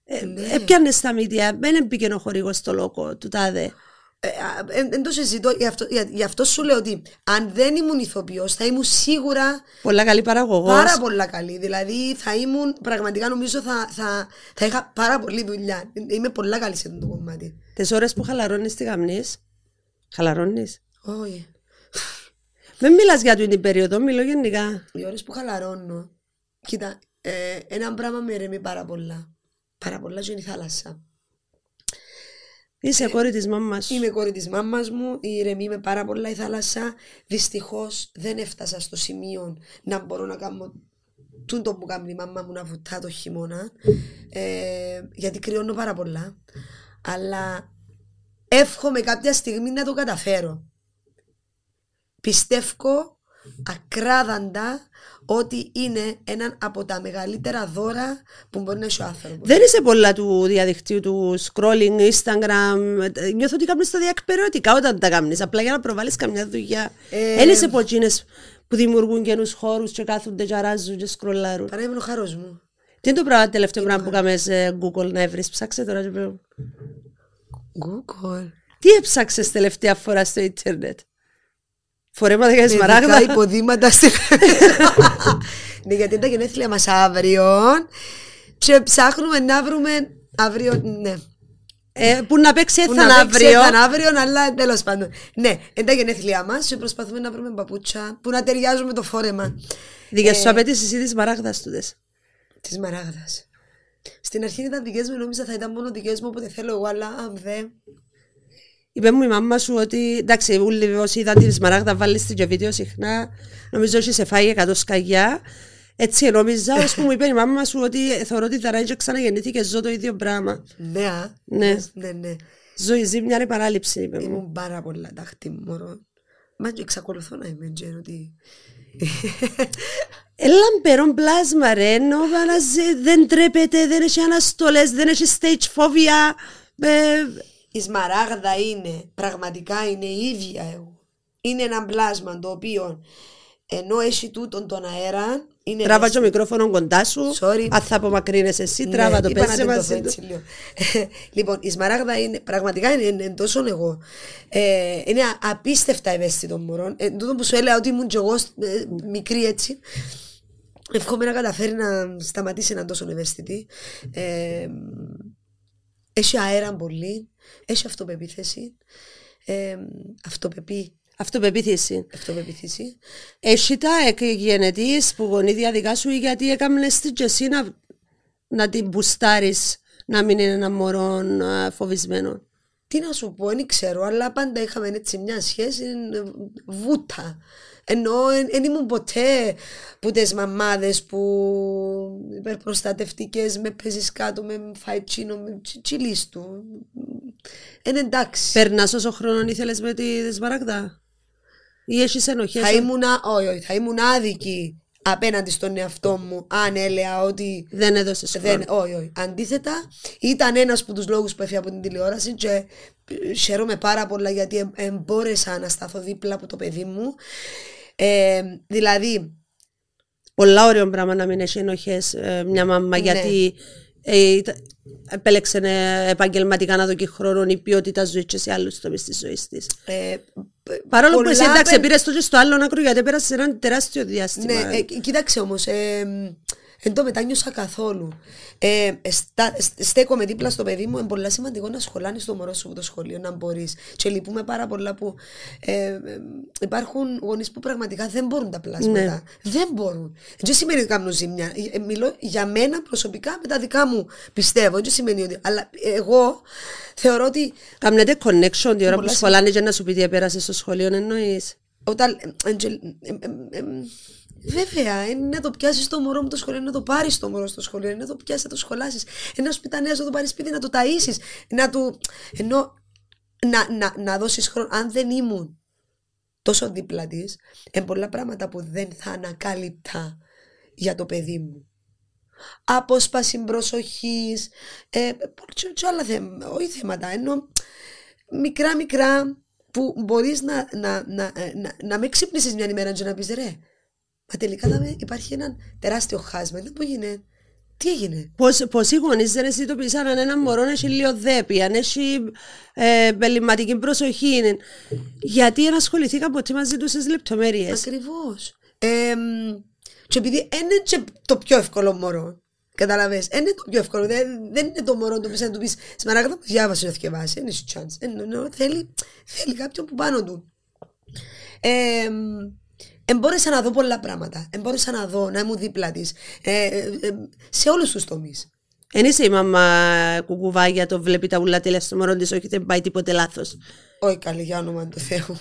B: Ε,
A: Ναι.
B: Έπιανες στα μύτια, δεν έμπηκε ο χορηγός στο λόγο του τάδε.
A: Δεν το συζητώ, γι αυτό, για- γι' αυτό σου λέω ότι αν δεν ήμουν ηθοποιός θα ήμουν σίγουρα
B: Πολλά καλή παραγωγός.
A: πάρα πολλά καλή. Δηλαδή θα ήμουν, πραγματικά νομίζω θα, θα, θα είχα πάρα πολλή δουλειά. Είμαι πολλά καλή σε αυτό το κομμάτι.
B: Τις ώρες που χαλαρώνεις τη γαμνή. Χαλαρώνεις.
A: Όχι.
B: Δεν μιλάς για την περίοδο, μιλώ γενικά.
A: Οι ώρες που χαλαρώνω, κοίτα, ε, ένα πράγμα με ηρεμεί πάρα πολλά. Πάρα πολλά και είναι η θάλασσα.
B: Είσαι κόρη της μάμας σου.
A: Ε, Είμαι κόρη της μάμας μου, ηρεμεί με πάρα πολλά η θάλασσα. Δυστυχώς δεν έφτασα στο σημείο να μπορώ να κάνω τούτο που κάνει η μάμα μου να βουτά το χειμώνα. Ε, γιατί κρυώνω πάρα πολλά. Αλλά εύχομαι κάποια στιγμή να το καταφέρω. Πιστεύω ακράδαντα ότι είναι ένα από τα μεγαλύτερα δώρα που μπορεί να έχει ο άνθρωπος.
B: Δεν είσαι πολλά του διαδικτύου, του scrolling, Instagram. Ε, Νιώθω ότι κάνεις τα διακπαιρεωτικά όταν τα κάνεις. Απλά για να προβάλλεις καμιά δουλειά.
A: Ε,
B: Δεν είσαι από εκείνες που δημιουργούν καινούς χώρους και κάθονται και αράζουν και σκρολάρουν.
A: Παρά ήμουν ο χαρός μου.
B: Τι είναι το πράγμα τελευταίο πράγμα που κάνεις ε, Google να βρεις; Ψάξε τώρα και πέρα.
A: Google.
B: Τι έψαξες τελευταία φορά στο ίντερνετ; Φορέματα για
A: Παιδικά
B: σμαράγδα.
A: υποδήματα στη Ναι, γιατί είναι τα γενέθλια μας αύριο και ψάχνουμε να βρούμε αύριο, ναι.
B: Ε, που να παίξει
A: Που
B: έθαν
A: να παίξει
B: αύριο.
A: έθαν αύριο, αλλά τέλος πάντων. Ναι, είναι τα γενέθλια μας και προσπαθούμε να βρούμε παπούτσια που να ταιριάζουν με το φόρεμα
B: Δικές
A: Ε,
B: σου απαιτήσεις ή της μαράγδας τούτες.
A: της Μαράγδας. Στην αρχή ήταν δικές μου, νόμιζα θα ήταν μόνο δικές μου, όποτε θέλω εγώ, αλλά αν δεν...
B: Είπε μου η μάμα σου ότι εντάξει, όλοι όσοι είδαν τη Σμαράγδα βάλεις στην και βίντεο συχνά, νομίζω ότι σε φάει 100 σκαγιά. Έτσι νόμιζα, ώσπου μου είπε η μάμα σου ότι θεωρώ ότι δαράει και ξαναγεννήθηκε, ζω το ίδιο πράγμα.
A: Ναι, α.
B: Ναι.
A: ναι, ναι.
B: Ζω η ζήμια επανάληψη, είπε μου.
A: Ήμουν πάρα πολλά τάχτη μωρό. Μα και εξακολουθώ να είμαι τζέν ότι...
B: Ε, λαμπερό πλάσμα ρε, ενώ Παναζέ, δεν τρέπεται, δεν έχει αναστολές, δεν έχει stage phobia. Ε,
A: Η σμαράγδα είναι, πραγματικά είναι η ίδια εγώ. Είναι ένα πλάσμα το οποίο ενώ έχει τούτον τον αέρα, είναι
B: τράβα
A: μέσα-
B: το μικρόφωνο κοντά σου,
A: Sorry.
B: αν θα απομακρύνεσαι εσύ,
A: Ναι,
B: τράβα το
A: είπα να
B: πέσει
A: την το
B: μαζί
A: πω
B: του.
A: έτσι λίγο. λοιπόν, η σμαράγδα είναι, πραγματικά είναι, είναι τόσο εγώ. Ε, είναι α- απίστευτα ευαίσθητο μωρό. Ε, τούτο που σου έλεγα ότι ήμουν και εγώ ε, μικρή έτσι. Εύχομαι να καταφέρει να σταματήσει να είναι τόσο ευαίσθητη. Ε, έχει αέρα πολύ. Έχει αυτοπεποίθηση. Ε, αυτοπεπί,
B: Αυτοπεποίθηση.
A: αυτοπεποίθηση.
B: Έχει τα εκγενετής που γονίδια δικά σου ή γιατί έκαμνες την και εσύ να, να την μπουστάρεις να μην είναι ένα μωρό α, φοβισμένο.
A: Τι να σου πω, δεν ξέρω, αλλά πάντα είχαμε έτσι μια σχέση ε, βούτα. Ενώ δεν ήμουν ποτέ που τις μαμάδες που υπερπροστατευτικές με παίζεις κάτω, με φάει τσίνο, με τσι- τσιλείς του. Είναι εντάξει.
B: Περνάς όσο χρόνο ήθελες με τη Σμαραγδά. Ή έχεις ενοχές.
A: Θα ήμουν, όχι, όχι, θα ήμουν άδικη απέναντι στον εαυτό μου αν έλεγα ότι
B: Δεν έδωσες χρόνο.
A: Δεν, όχι, όχι. Αντίθετα, ήταν ένας από τους λόγους που έφυγα από την τηλεόραση και ε, χαίρομαι πάρα πολλά γιατί ε, ε, μπόρεσα να σταθώ δίπλα από το παιδί μου. Ε, δηλαδή,
B: Πολλά ωραίο πράγμα να μην έχει ενοχές ε, μια μάμα
A: Ναι.
B: γιατί ε, ήταν- επέλεξε ε, επαγγελματικά να δώσει χρόνο η ποιότητα ζωής και σε άλλους τομείς της ζωής της.
A: ε,
B: Παρόλο που
A: πολλά
B: εσύ εντάξει
A: πεν-
B: πήρες το και στο άλλο άκρο γιατί πέρασε ένα τεράστιο διάστημα.
A: Ναι, ε, κοίταξε όμως. Ε, δεν το μετάνιωσα καθόλου. Ε, στα, σ- στέκομαι δίπλα στο παιδί μου. Είναι πολύ σημαντικό να σχολάνεις το μωρό σου από το σχολείο, να μπορείς. Και λυπούμε πάρα πολλά που ε, ε, υπάρχουν γονείς που πραγματικά δεν μπορούν τα πλάσματα.
B: Ναι.
A: Δεν μπορούν. Δεν σημαίνει ότι κάνουν ζημιά. Ε, μιλώ για μένα προσωπικά με τα δικά μου πιστεύω. Δεν σημαίνει ότι. Αλλά εγώ θεωρώ ότι
B: Κάμνετε connection τη ώρα που
A: Πολλά
B: σχολάνε και να σου πει τι επέρασες στο σχολείο εννοείς;
A: Όταν. Ε, ε, ε, ε, ε, ε, Βέβαια, είναι να το πιάσεις το μωρό μου το σχολείο, είναι να το πάρεις το μωρό στο σχολείο, είναι να το πιάσει, να το σχολάσεις. Ένα σπιτανέας να το πάρεις σπίτι, να το ταΐσεις, να του. ενώ να, να, να δώσεις χρόνο. Αν δεν ήμουν τόσο δίπλα τη, είναι πολλά πράγματα που δεν θα ανακάλυπτα για το παιδί μου. απόσπαση προσοχής. Ε, και, και άλλα θέματα, όχι θέματα, ενώ μικρά μικρά που μπορείς να, να, να, να, να με ξύπνησες μια ημέρα και να πεις ρε. Μα τελικά θα υπάρχει ένα τεράστιο χάσμα. Δεν μπορεί να τι έγινε;
B: Πώς οι γονείς δεν συνειδητοποίησαν αν ένα μωρό έχει λιοδέπη, αν έχει ε, προσοχή. Γιατί δεν ασχοληθήκα ποτέ μαζί τους στις λεπτομέρειες;
A: Ακριβώς. Ε, και επειδή είναι και το πιο εύκολο μωρό. Καταλαβέ. Είναι το πιο εύκολο. Δεν, δεν είναι το μωρό το οποίο να του πεις Σμαράγδα που διάβασε να θυκευάσει. Είναι chance. θέλει, θέλει κάποιον που πάνω του. Ε, Εμπόρεσα να δω πολλά πράγματα. Εμπόρεσα να δω, να ήμουν δίπλα της. Ε, ε, ε, σε όλους τους τομείς.
B: Εν είσαι η μαμά κουκουβάγια, το βλέπει τα ουλά τέλεια στο μωρό της, όχι δεν πάει τίποτε λάθος.
A: Όχι καλή, για όνομα του Θεού.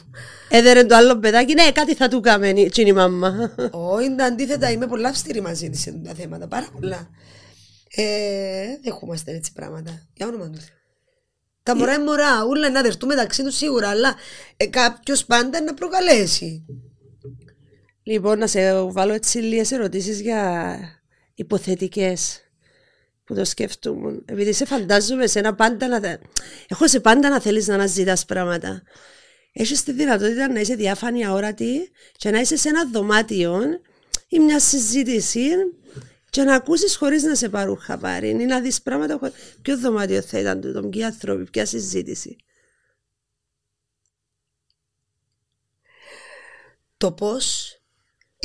B: Έδερε το άλλο παιδάκι, ναι, κάτι θα του κάνει η μαμά.
A: Όχι, αντίθετα, είμαι πολλά αυστηρή μαζί της σε τα θέματα. Πάρα πολλά. Ε, δεχόμαστε έτσι πράγματα. Για όνομα του Θεού. Τα μωρά είναι μωρά, ούλα να δερτούν μεταξύ τους σίγουρα, αλλά ε, κάποιος πάντα να προκαλέσει.
B: Λοιπόν, να σε βάλω έτσι λίγες ερωτήσεις για υποθετικές που το σκέφτομαι. Επειδή σε φαντάζομαι σε ένα πάντα να... Έχω σε πάντα να θέλεις να αναζητάς πράγματα. Έχεις τη δυνατότητα να είσαι διάφανη αόρατη και να είσαι σε ένα δωμάτιο ή μια συζήτηση και να ακούσεις χωρίς να σε πάρουν χαπάρι ή να δεις πράγματα. Ποιο δωμάτιο θα ήταν τούτο, ποιοι άνθρωποι, ποια συζήτηση.
A: Το πώς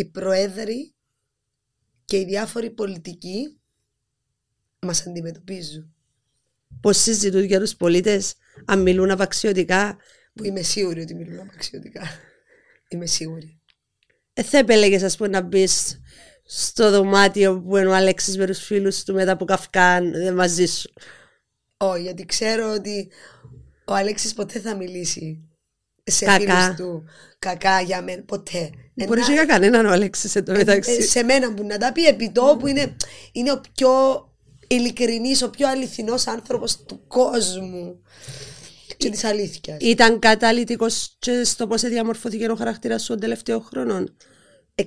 A: οι προέδροι και οι διάφοροι πολιτικοί μας αντιμετωπίζουν.
B: Πώς συζητούν για τους πολίτες αν μιλούν απαξιωτικά.
A: Που είμαι σίγουρη ότι μιλούν απαξιωτικά. Είμαι σίγουρη.
B: Ε, θα επέλεγες ας πούμε να μπεις στο δωμάτιο που είναι ο Αλέξης με τους φίλους του μετά που καυκάν ε, μαζί σου.
A: Όχι, γιατί ξέρω ότι ο Αλέξης ποτέ θα μιλήσει σε φίλους του κακά για μένα, ποτέ.
B: Μπορείς να για κανέναν ο Αλέξης εδώ μεταξύ.
A: Ε, σε μένα που να τα πει επί τόπου είναι, είναι ο πιο ειλικρινής, ο πιο αληθινός άνθρωπος του κόσμου και της αλήθειας.
B: Ήταν καταλητικό στο πώς διαμορφώθηκε ο χαρακτήρας σου των τελευταίων χρόνων.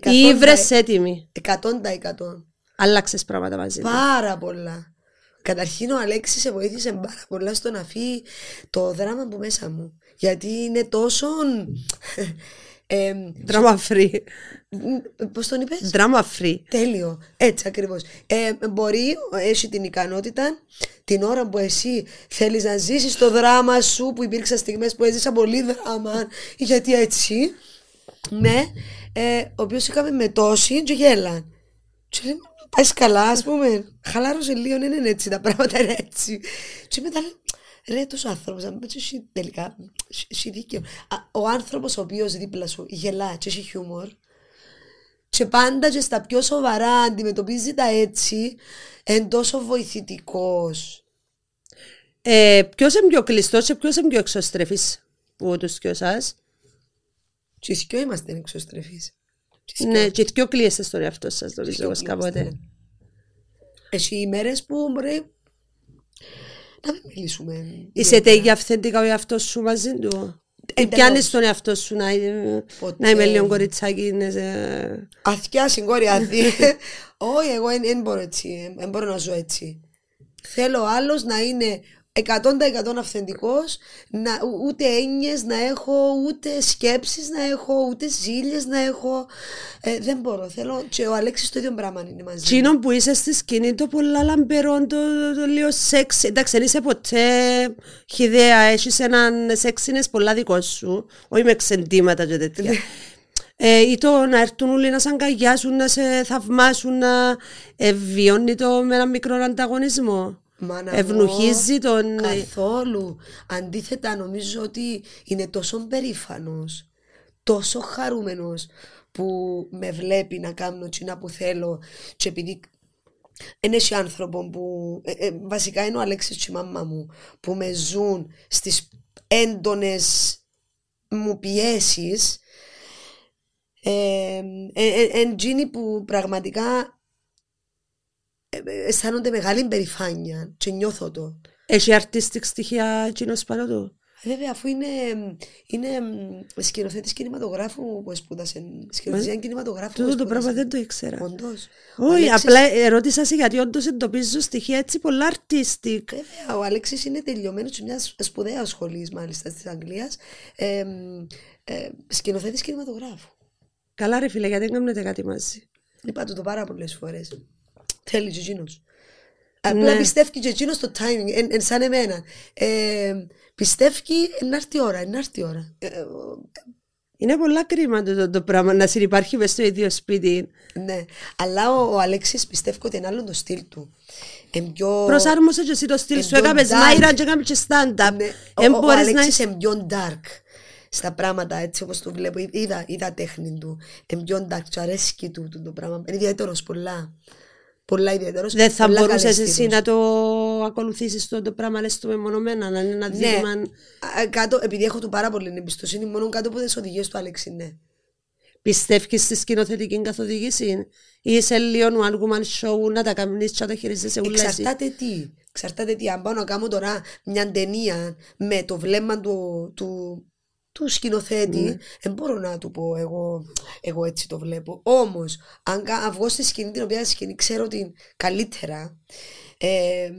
B: Ή βρες έτοιμη.
A: Εκατόν τα εκατό.
B: Άλλαξες πράγματα μαζί.
A: Πάρα πολλά. Καταρχήν ο Αλέξης σε βοήθησε πάρα πολλά στο να φύγει το δράμα που μέσα μου. Γιατί είναι τόσο.
B: Ε, Drama free.
A: Πώς τον είπες,
B: Drama free.
A: Τέλειο. Έτσι ακριβώς. Ε, μπορεί, έχει την ικανότητα την ώρα που εσύ θέλεις να ζήσεις το δράμα σου, που υπήρξαν στιγμές που έζησα πολύ δράμα, γιατί έτσι. Ναι, ε, ο οποίος είχαμε με τόση και γέλαν. Και λέμε, πάει καλά, ας πούμε. Χαλάρωσε λίγο, δεν είναι έτσι τα πράγματα, είναι έτσι. Και μετά λέει, ρε, τόσο άνθρωπο, αν πει τελικά, έχει δίκιο. Ο άνθρωπος ο οποίος δίπλα σου γελά και έχει χιούμορ, και πάντα και στα πιο σοβαρά αντιμετωπίζει τα έτσι, είναι τόσο βοηθητικός.
B: Ε, ποιος είναι πιο κλειστός και ποιος είναι πιο εξωστρεφής από τους και εσά.
A: Και οι είμαστε εξωστρεφείς.
B: Ναι, και πιο κλείεστε στον εαυτό σας, νομίζω εγώ κάποτε.
A: Έχει ημέρε που μπορεί να μην μιλήσουμε.
B: Είσαι τέγια αυθεντικά ο εαυτός σου μαζί του; Ε, Πιάνεις τον εαυτό σου να, να είμαι λίγο κοριτσάκι.
A: Αθιά, συγκόρια, Όχι, εγώ δεν μπορώ έτσι. Δεν μπορώ να ζω έτσι. Θέλω άλλος να είναι 100% αυθεντικός, ούτε έννοιες να έχω, ούτε σκέψεις να έχω, ούτε ζήλιες να έχω. Ε, δεν μπορώ. Θέλω. Και ο Αλέξης το ίδιο πράγμα είναι μαζί.
B: Τσίνο που είσαι στη σκηνή, το πολλά λαμπερό, το, το, το λίγο σεξ. Εντάξει, δεν είσαι ποτέ χιδέα. Έχεις έναν σεξ, είναι πολλά δικό σου. Όχι με ξεντήματα και τέτοια. ε, ή το να έρθουν όλοι να σε αγκαλιάσουν, να σε θαυμάσουν, να ε, βιώνει το με έναν μικρό ανταγωνισμό. Ευνοχίζει τον.
A: Καθόλου. Αντίθετα, νομίζω ότι είναι τόσο περήφανος, τόσο χαρούμενος που με βλέπει να κάνω τσινά που θέλω και επειδή είναι έχει άνθρωπο που ε, ε, βασικά είναι ο Αλέξης και η μαμά μου που με ζουν στις έντονες μου πιέσεις ε, ε, που πραγματικά αισθάνονται μεγάλη περηφάνεια και νιώθω το.
B: Έχει artistic στοιχεία εκείνος πάνω του;
A: Βέβαια, αφού είναι, είναι σκηνοθέτης κινηματογράφου που σπούδασε. Σκηνοθεσία κινηματογράφου.
B: Τούτο το πράγμα δεν το ήξερα.
A: Όντως.
B: Όχι, απλά ερώτησα σε γιατί όντως εντοπίζω στοιχεία έτσι πολλά artistic.
A: Βέβαια, ο Αλέξης είναι τελειωμένος σε μιας σπουδαίας σχολής, μάλιστα, της Αγγλίας. Ε, ε, σκηνοθέτης κινηματογράφου.
B: Καλά, ρε φίλε, γιατί δεν κάνετε κάτι μαζί;
A: Είπα του το πάρα πολλές φορές. Θέλει και εκείνο. Απλά ναι. πιστεύει και εκείνο στο timing, εν, εν, σαν εμένα. Ε, πιστεύει να έρθει η ώρα, να έρθει η ώρα. Ε,
B: είναι πολλά κρίμα το, το, το πράγμα να συνεπάρχει μέσα στο ίδιο σπίτι.
A: Ναι, αλλά ο, ο Αλέξης πιστεύει ότι είναι άλλο το στυλ του.
B: Πιο... Προσάρμοσε και εσύ το στυλ σου, έκαμε μάιρα και έκαμε και stand-up.
A: Ναι, ο, ο, ο Αλέξης είναι πιο dark στα πράγματα έτσι όπως το βλέπω. Είδα, είδα τέχνη του. Είναι πιο dark, του αρέσκει του, του το πράγμα. Είναι ιδιαίτερος πολλά πολλά ιδιαίτερος.
B: Δεν θα μπορούσες εσύ να το ακολουθήσεις το, το πράγμα, λες το μεμονωμένα, να είναι ένα ναι. δείγμα.
A: Κάτω, επειδή έχω του πάρα πολύ εμπιστοσύνη, μόνο κάτω από τις οδηγίες του Αλέξη, ναι.
B: Πιστεύει στη σκηνοθετική καθοδήγηση; Ή σε λίγο one woman show να τα κάνεις και να τα χειρίζεσαι ούλα
A: Εξαρτάται τι. Εξαρτάται τι. Αν πάω να κάνω τώρα μια ταινία με το βλέμμα του, του του σκηνοθέτη, ναι. δεν μπορώ να του πω εγώ, εγώ έτσι το βλέπω. Όμως, αν, βγω στη σκηνή την οποία σκηνή ξέρω ότι καλύτερα ε,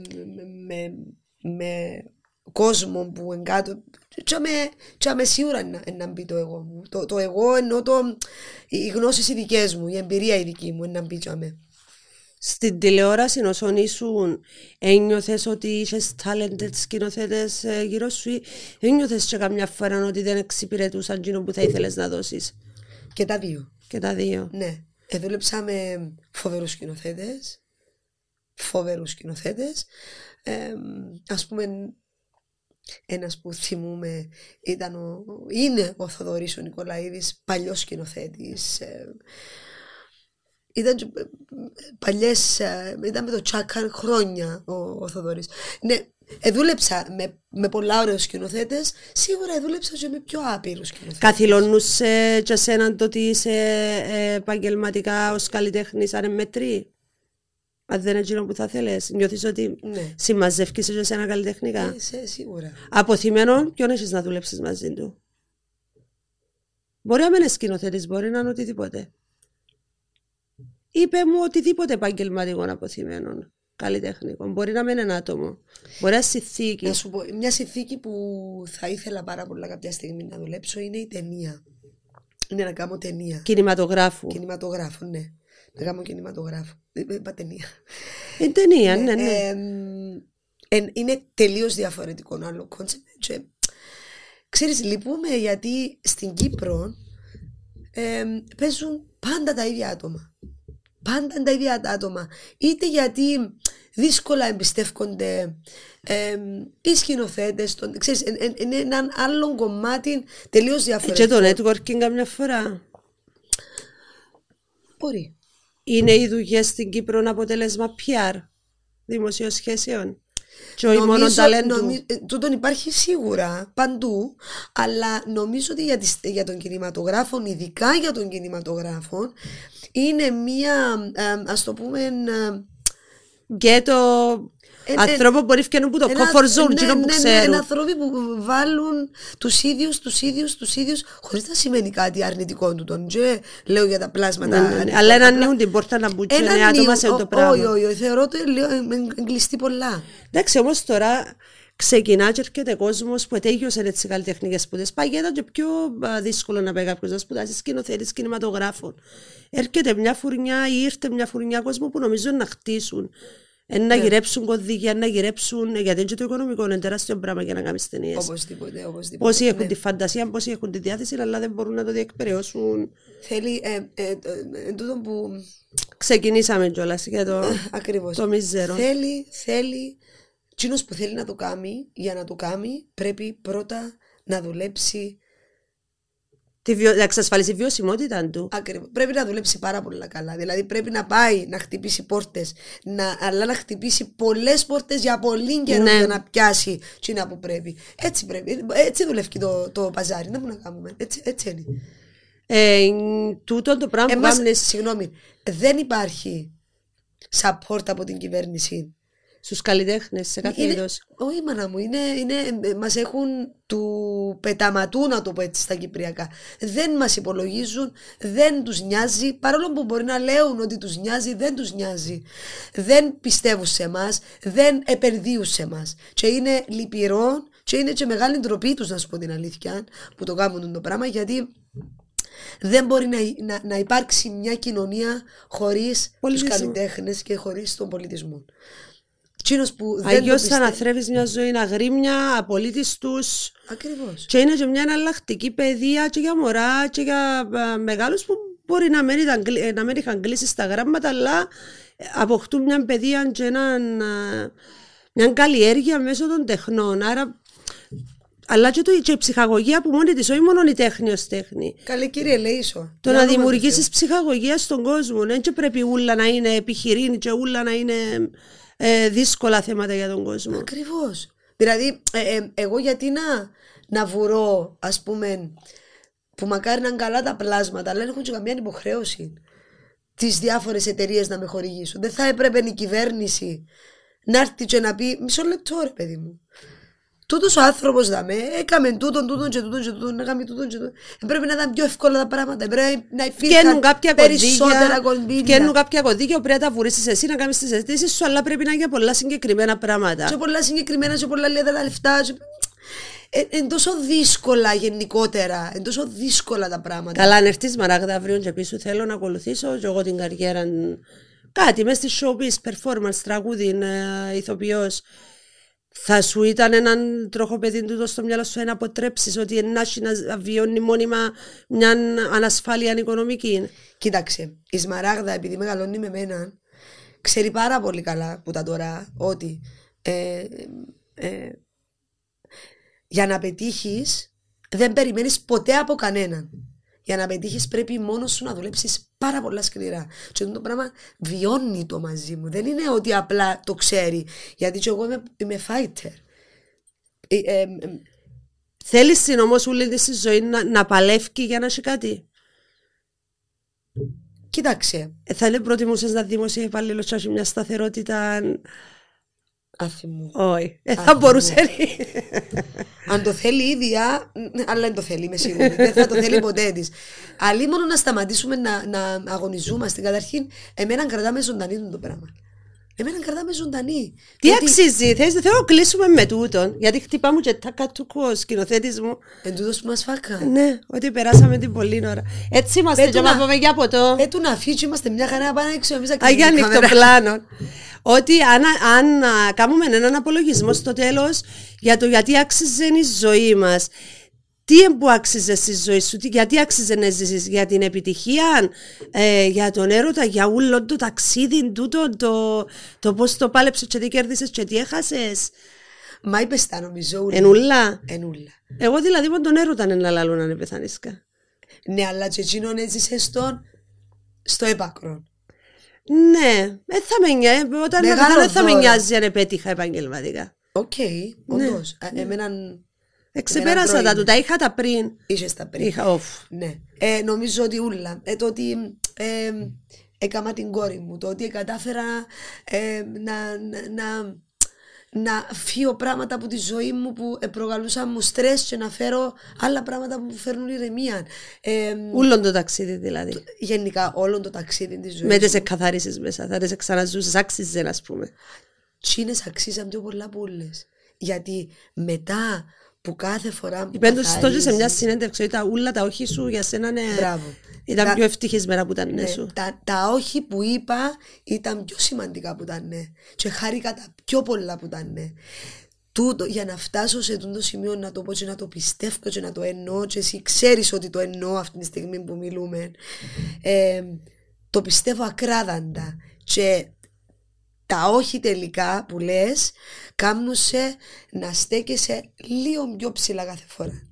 A: με, με, κόσμο που εγκάτω. Και με σίγουρα να, να μπει το εγώ μου. Το, το εγώ ενώ το, οι γνώσεις οι δικές μου, η εμπειρία η δική μου να μπει με
B: στην τηλεόραση όσον ήσουν ένιωθες ότι είχες talented σκηνοθέτες ε, γύρω σου ή ένιωθες και καμιά φορά ότι δεν εξυπηρετούσαν εκείνο που θα ήθελες να δώσεις;
A: Και τα δύο.
B: Και τα δύο.
A: Ναι. Εδούλεψα με φοβερούς σκηνοθέτες, φοβερούς σκηνοθέτες. Ε, ας πούμε ένας που θυμούμε ήταν ο, είναι ο Θοδωρής ο Νικολαίδης, παλιός σκηνοθέτης. Ε, ήταν παλιές, ε, ήταν με το Τσάκαν χρόνια ο, ο Θοδωρής. Ναι, εδούλεψα με, με πολλά ωραίους σκηνοθέτες, σίγουρα εδούλεψα και με πιο άπειρους σκηνοθέτες.
B: Καθυλώνούσε για σένα το ότι είσαι ε, επαγγελματικά ως καλλιτέχνης ανεμετρή. Αν δεν είναι εκείνο που θα θέλεις, νιώθεις ότι ναι. συμμαζεύει σε εσένα καλλιτεχνικά.
A: Ναι, σε, σίγουρα.
B: Αποθυμένο, ποιον έχεις να δουλέψεις μαζί του; Μπορεί να μην είναι σκηνοθέτης, μπορεί να είναι οτιδήποτε είπε μου οτιδήποτε επαγγελματικό αποθυμένο καλλιτεχνικό. Μπορεί να μην είναι ένα άτομο. Μπορεί να είναι συνθήκη.
A: Να σου πω, μια συνθήκη που θα ήθελα πάρα πολλά κάποια στιγμή να δουλέψω είναι η ταινία. Είναι να κάνω ταινία.
B: Κινηματογράφου.
A: Κινηματογράφου, ναι. Να κάνω κινηματογράφου. Είπα ταινία.
B: Είναι ταινία, ναι, ναι.
A: Ε, είναι τελείως διαφορετικό άλλο concept. Ξέρεις, λυπούμε γιατί στην Κύπρο ε, παίζουν πάντα τα ίδια άτομα πάντα τα ίδια τα άτομα. Είτε γιατί δύσκολα εμπιστεύονται ε, οι σκηνοθέτες, είναι ένα άλλο κομμάτι τελείως διαφορετικό.
B: Και το networking καμιά φορά.
A: Μπορεί.
B: Είναι οι δουλειές στην Κύπρο ένα αποτέλεσμα PR δημοσίων σχέσεων. Και όχι μόνο ταλέντου. Νομί,
A: τούτον υπάρχει σίγουρα παντού, αλλά νομίζω ότι για, τις, για τον κινηματογράφο, ειδικά για τον κινηματογράφο, είναι μία, ε, ας το πούμε...
B: Ε, το ε, ανθρώπου που μπορεί να βγαίνουν από το comfort zone, ναι, που
A: ξέρουν. Ναι, ναι, άνθρωποι που βάλουν τους ίδιους, τους ίδιους, τους ίδιους, χωρίς να σημαίνει κάτι αρνητικό του τον. Και λέω για τα πλάσματα.
B: Ναι, ναι, ναι. Αλλά να ανοίγουν την πόρτα να μπουν και άτομα σε το πράγμα.
A: Όχι, όχι, θεωρώ ότι εγκλειστεί πολλά.
B: Εντάξει, όμως τώρα ξεκινά και έρχεται κόσμος που ετέγιωσε έτσι καλλιτεχνικές σπουδές. Παγιά ήταν και πιο δύσκολο να πάει κάποιος να σπουδάσει σκηνοθέτης κινηματογράφων. Έρχεται μια φουρνιά ή ήρθε μια φουρνιά κόσμο που νομίζουν να χτίσουν. Ε, να ναι. γυρέψουν κωδίκια, να γυρέψουν. Γιατί είναι και το οικονομικό είναι τεράστιο πράγμα για να κάνεις ταινίες.
A: Οπωσδήποτε, οπωσδήποτε.
B: Πόσοι έχουν ναι. τη φαντασία, πόσοι έχουν τη διάθεση, αλλά δεν μπορούν να το διεκπαιρεώσουν.
A: Θέλει. Ε, ε, ε, ε τούτο που.
B: Ξεκινήσαμε κιόλας για το,
A: Ακριβώς.
B: το μιζέρο.
A: Θέλει, θέλει. Τσίνος που θέλει να το κάνει, για να το κάνει, πρέπει πρώτα να δουλέψει
B: Τη βιο... Να εξασφαλίσει τη βιωσιμότητα του.
A: Ακριβώς. Πρέπει να δουλέψει πάρα πολύ καλά. Δηλαδή πρέπει να πάει να χτυπήσει πόρτες, να... αλλά να χτυπήσει πολλές πόρτες για πολύ καιρό ναι. για να πιάσει τσίνα που πρέπει. Έτσι πρέπει. Έτσι δουλεύει το, το παζάρι. Δεν μπορούμε να κάνουμε. Έτσι, έτσι είναι.
B: Ε, τούτο το πράγμα
A: Εμάς, που Συγγνώμη, δεν υπάρχει support από την κυβέρνηση
B: στους καλλιτέχνες σε κάθε
A: Είναι-
B: είδος.
A: Όχι, μάνα μου, είναι, είναι, μας έχουν του πεταματού, να το πω έτσι στα κυπριακά. Δεν μας υπολογίζουν, δεν τους νοιάζει, παρόλο που μπορεί να λέουν ότι τους νοιάζει, δεν τους νοιάζει. Δεν πιστεύουν σε μας, δεν επενδύουν σε μας. Και είναι λυπηρό και είναι και μεγάλη ντροπή τους, να σου πω την αλήθεια, που το κάνουν το πράγμα, γιατί δεν μπορεί να, να, να υπάρξει μια κοινωνία χωρίς τους
B: Πολιτισμό.
A: καλλιτέχνες και χωρίς τον πολιτισμό. Τσίνος που δεν
B: Αγιώς
A: το
B: θα
A: πιστεύει.
B: αναθρέφεις μια ζωή αγρίμια, απολύτιστους
A: Ακριβώς.
B: και είναι και μια εναλλακτική παιδεία και για μωρά και για ε, μεγάλους που μπορεί να μην, ήταν, γλ- ε, να μην είχαν κλείσει στα γράμματα αλλά ε, αποκτούν μια παιδεία και έναν, ε, μια καλλιέργεια μέσω των τεχνών. Άρα, αλλά και, το, και η ψυχαγωγία που μόνη της, όχι μόνο η τέχνη ως τέχνη.
A: Καλή κύριε Λέισο.
B: Το να δημιουργήσεις ψυχαγωγία στον κόσμο. Δεν και πρέπει ούλα να είναι επιχειρήν και ούλα να είναι ε, δύσκολα θέματα για τον κόσμο.
A: Ακριβώς. Δηλαδή, ε, ε, εγώ γιατί να, να βουρώ, ας πούμε, που μακάρι να είναι καλά τα πλάσματα, αλλά δεν έχουν και καμία υποχρέωση τις διάφορες εταιρείες να με χορηγήσουν. Δεν θα έπρεπε η κυβέρνηση να έρθει και να πει μισό λεπτό ρε παιδί μου. Τούτος ο άνθρωπος δαμε, έκαμε τούτον, τούτον και τούτον και τούτον, έκαμε τούτον και τούτον. Ε, Πρέπει να ήταν πιο εύκολα τα πράγματα. Πρέπει να
B: Φτιάχνουν
A: υπήρχαν
B: κάποια
A: περισσότερα
B: κονδύλια,
A: κονδύλια.
B: φτιάχνουν κάποια κονδύλια που πρέπει να τα βουρήσεις εσύ να κάνεις τις αισθήσεις σου, αλλά πρέπει να είναι για πολλά συγκεκριμένα πράγματα.
A: και πολλά συγκεκριμένα και πολλά λίγα τα λεφτά. Και... Ε, είναι τόσο δύσκολα γενικότερα. Είναι τόσο δύσκολα τα πράγματα.
B: Καλά, αν έρθεις Μαράγδα αύριο και πίσω θέλω να ακολουθήσω και εγώ την καριέρα κάτι μέσα στη showbiz, performance, τραγούδι, ε, ηθοποιός. Θα σου ήταν έναν τροχοπεδί τούτο στο μυαλό σου να αποτρέψεις ότι να έχει να βιώνει μόνιμα μια ανασφάλεια οικονομική.
A: Κοίταξε, η Σμαράγδα, επειδή μεγαλώνει με μένα, ξέρει πάρα πολύ καλά που τα τώρα ότι ε, ε, για να πετύχεις δεν περιμένεις ποτέ από κανέναν. Για να πετύχεις πρέπει μόνος σου να δουλέψεις πάρα πολλά σκληρά. Και αυτό το πράγμα βιώνει το μαζί μου. Δεν είναι ότι απλά το ξέρει. Γιατί και εγώ είμαι, είμαι fighter. Ε, ε, ε,
B: Θέλεις την όμως όλη της τη ζωή να, να παλεύει για να έχει κάτι;
A: κοίταξε.
B: Ε, θα είναι προτιμούσες να δημοσία υπάλληλο και να έχει μια σταθερότητα.
A: Άφη μου.
B: Όχι. Ε, θα μπορούσε.
A: Αν το θέλει η ίδια, αλλά δεν το θέλει, είμαι σίγουρη. δεν θα το θέλει ποτέ της. Αλλή μόνο να σταματήσουμε να, να αγωνιζόμαστε. Καταρχήν, εμένα κρατάμε ζωντανή το πράγμα. Εμένα κρατάμε ζωντανή.
B: Τι
A: Διότι
B: αξίζει, θες, θέλω να κλείσουμε με τούτον. Γιατί χτυπά μου και τα κατούκου ο σκηνοθέτης μου.
A: Εν τούτος που μας φάκα.
B: Ναι, ότι περάσαμε την πολλή ώρα. Έτσι είμαστε
A: Πέτου
B: και
A: να-
B: μα πάμε για ποτό.
A: Ε, του να φύγει, είμαστε μια χαρά πάνω έξω. Εμείς
B: Α, για
A: κλείνουμε η
B: ανοιχτό
A: κάμερα.
B: πλάνο. Ότι αν, αν α, κάνουμε έναν απολογισμό στο τέλος για το γιατί άξιζε η ζωή μας, τι είναι που άξιζε στη ζωή σου, τι- γιατί άξιζε να ζήσεις για την επιτυχία, ε, για τον έρωτα, για όλο το ταξίδι τούτο, το, το πώς το πάλεψες και τι κέρδισες και τι έχασες.
A: Μα είπες τα νομίζω. ούλα.
B: Ενούλα.
A: Ενούλα.
B: Εγώ δηλαδή μόνο τον έρωτα είναι να λαλούν αν πεθανίσκα.
A: Ναι, αλλά και εκείνον έζησε στον στο έπακρο.
B: Ναι, δεν θα με νοιάζει. Όταν
A: Μεγάλο
B: πεθάνω δεν θα με
A: δώρο.
B: νοιάζει αν επέτυχα επαγγελματικά.
A: Οκ, όντως. Α, Εμέναν
B: Ε, ξεπέρασα
A: τρώει.
B: τα του, τα είχα τα πριν.
A: είσαι στα πριν.
B: Είχα off.
A: Ναι. Ε, νομίζω ότι ούλα. Ε, το ότι ε, έκαμα την κόρη μου. Το ότι κατάφερα ε, να, να, να, να φύγω πράγματα από τη ζωή μου που ε, προκαλούσαν μου στρες και να φέρω άλλα πράγματα που μου φέρνουν ηρεμία. Ε,
B: Ούλον το ταξίδι δηλαδή.
A: γενικά όλο το ταξίδι της ζωής
B: Με
A: μου.
B: τις εκαθαρίσει μέσα, θα τις ξαναζούσε, άξιζες να πούμε.
A: Τσίνες αξίζαν πιο πολλά που όλες. Γιατί μετά που κάθε φορά που
B: Είπεν το στο και σε
A: καθαρίζεις-
B: μια συνέντευξη ότι τα ούλα τα όχι σου για σένα είναι.
A: Μπράβο.
B: Ήταν
A: Τα-
B: πιο ευτυχισμένα που ήταν ναι
A: Ναι,
B: σου.
A: τα, τα όχι που είπα ήταν πιο σημαντικά που ήταν ναι. Και χάρηκα τα πιο πολλά που ήταν ναι. Τούτο, για να φτάσω σε τούτο σημείο να το πω και να το πιστεύω και να το εννοώ και εσύ ξέρεις ότι το εννοώ αυτή τη στιγμή που μιλούμε ε, το πιστεύω ακράδαντα και τα όχι τελικά που λες κάνουν σε να στέκεσαι λίγο πιο ψηλά κάθε φορά.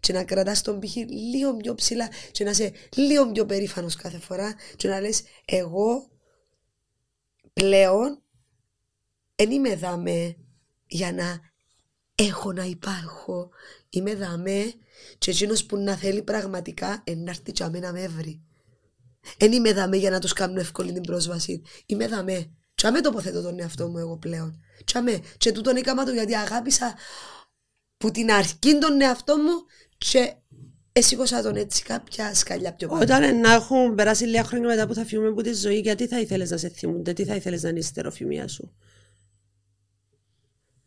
A: Και να κρατάς τον πύχη λίγο πιο ψηλά και να είσαι λίγο πιο περήφανος κάθε φορά και να λες εγώ πλέον δεν είμαι δαμέ για να έχω να υπάρχω. Είμαι δαμέ και εκείνος που να θέλει πραγματικά εν να έρθει και αμέ να με βρει δεν είμαι δαμέ για να τους κάνω εύκολη την πρόσβαση. Είμαι δαμέ Τσάμε τοποθετώ τον εαυτό μου εγώ πλέον. Τσάμε. Και τούτον έκαμα το γιατί αγάπησα που την αρχή τον εαυτό μου και έσηκωσα τον έτσι κάποια σκαλιά πιο πάνω.
B: Όταν να έχουν περάσει λίγα χρόνια μετά που θα φύγουμε από τη ζωή, γιατί θα ήθελες να σε θυμούνται, τι θα ήθελες να είναι η στεροφημία σου;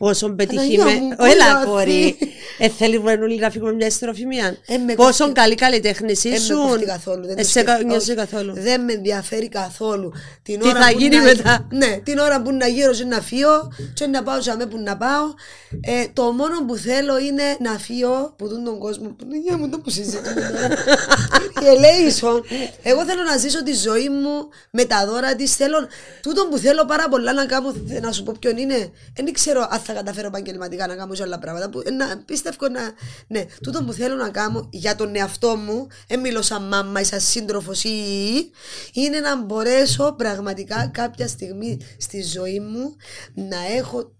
B: Πόσο πετυχημένο. Έλα, κόρη. Ε, θέλουμε όλοι να φύγουμε μια ιστεροφημία. Ε, πόσο κοφτή... καλή καλλιτέχνη ήσουν;
A: Δεν καθόλου. Δεν,
B: ε, σε... νιώθει καθόλου.
A: δεν με ενδιαφέρει καθόλου.
B: Την Τι θα γίνει
A: να...
B: μετά;
A: Ναι, την ώρα που να γύρω να φύγω, και να πάω σε που να πάω. Ε, το μόνο που θέλω είναι να φύγω που τον κόσμο. Που είναι μου το που συζητούμε Ελέησον. Εγώ θέλω να ζήσω τη ζωή μου με τα δώρα της. Θέλω. Τούτο που θέλω πάρα πολλά να κάνω, να σου πω ποιον είναι. Δεν ξέρω αν θα καταφέρω επαγγελματικά να κάνω σε άλλα πράγματα. Που, να, πίστευω να. Ναι, τούτο που θέλω να κάνω για τον εαυτό μου, δεν μιλώ σαν μάμα ή σαν σύντροφος ή. είναι να μπορέσω πραγματικά κάποια στιγμή στη ζωή μου να έχω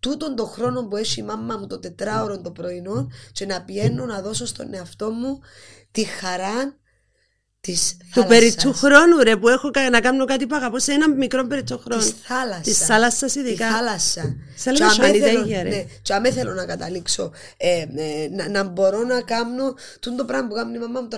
A: τούτον τον χρόνο που έχει η μάμα μου το τετράωρο το πρωινό και να πιένω να δώσω στον εαυτό μου τη χαρά
B: της του περιτσού χρόνου ρε που έχω να κάνω κάτι που αγαπώ σε ένα μικρό περιτσού χρόνο.
A: Της θάλασσα.
B: Της θάλασσας ειδικά.
A: Της θάλασσα.
B: Σε λέω θέλω,
A: ναι, και αμέ θέλω να καταλήξω ε, ε, να, να, μπορώ να κάνω το πράγμα που κάνει η μαμά μου 365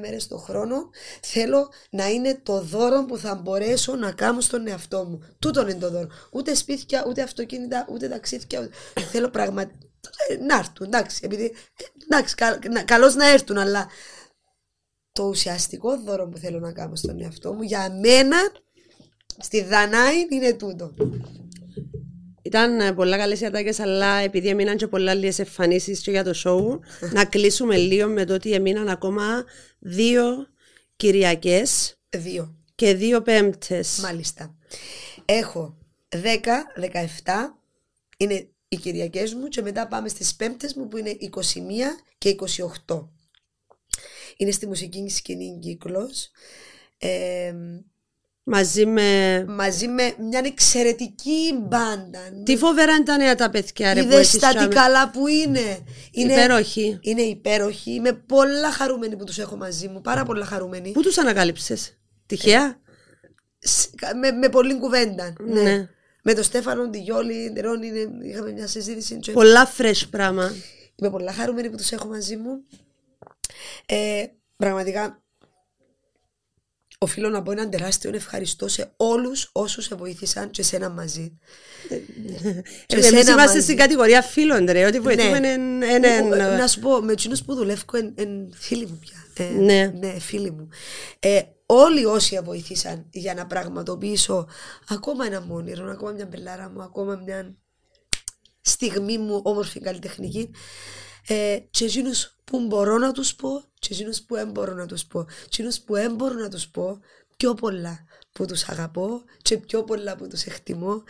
A: μέρες το χρόνο θέλω να είναι το δώρο που θα μπορέσω να κάνω στον εαυτό μου. Τούτο είναι το δώρο. Ούτε σπίτια, ούτε αυτοκίνητα, ούτε ταξίδια. Ούτε... θέλω πραγματικά ε, να έρθουν, εντάξει, επειδή, ε, εντάξει, καλώς να έρθουν, αλλά το ουσιαστικό δώρο που θέλω να κάνω στον εαυτό μου για μένα στη Δανάη είναι τούτο.
B: Ήταν ε, πολλά καλές ατάκες, αλλά επειδή έμειναν και πολλά λίγες εμφανίσεις για το σοου, να κλείσουμε λίγο με το ότι έμειναν ακόμα δύο Κυριακές.
A: Δύο.
B: Και δύο Πέμπτες.
A: Μάλιστα. Έχω 10, 17 είναι οι Κυριακές μου και μετά πάμε στις Πέμπτες μου που είναι 21 και 28 είναι στη μουσική σκηνή κύκλο. Ε,
B: μαζί με...
A: Μαζί με μια εξαιρετική μπάντα.
B: Τι φοβερά ήταν τα παιδιά ρε
A: Είδες τα τι καλά που είναι.
B: είναι. Υπέροχοι.
A: Είναι υπέροχοι. Είμαι πολλά χαρούμενη που τους έχω μαζί μου. Πάρα πολλά χαρούμενη.
B: Πού τους ανακάλυψες. Τυχαία;
A: με, με πολλή κουβέντα. Ναι. ναι. Με τον Στέφανο, τη Γιώλη, την Ρόνι, είχαμε μια συζήτηση.
B: Πολλά fresh πράγμα.
A: Είμαι πολλά χαρούμενη που τους έχω μαζί μου. Ε, πραγματικά οφείλω να πω έναν τεράστιο ευχαριστώ σε όλους όσους σε βοήθησαν και σένα μαζί.
B: Εμείς είμαστε στην κατηγορία φίλων, ρε, ότι βοηθούμε ναι. έναν.
A: Να σου πω, με εκείνους που δουλεύω είναι φίλοι μου πια.
B: Ε, ναι.
A: ναι, φίλοι μου. Ε, όλοι όσοι βοήθησαν για να πραγματοποιήσω ακόμα ένα μόνιρο, ακόμα μια μπελάρα μου, ακόμα μια στιγμή μου όμορφη καλλιτεχνική. Ε, και εκείνους που μπορώ να τους πω και εκείνους που δεν μπορώ να τους πω. Εκείνους που δεν μπορώ να τους πω πιο πολλά που τους αγαπώ και πιο πολλά που τους εκτιμώ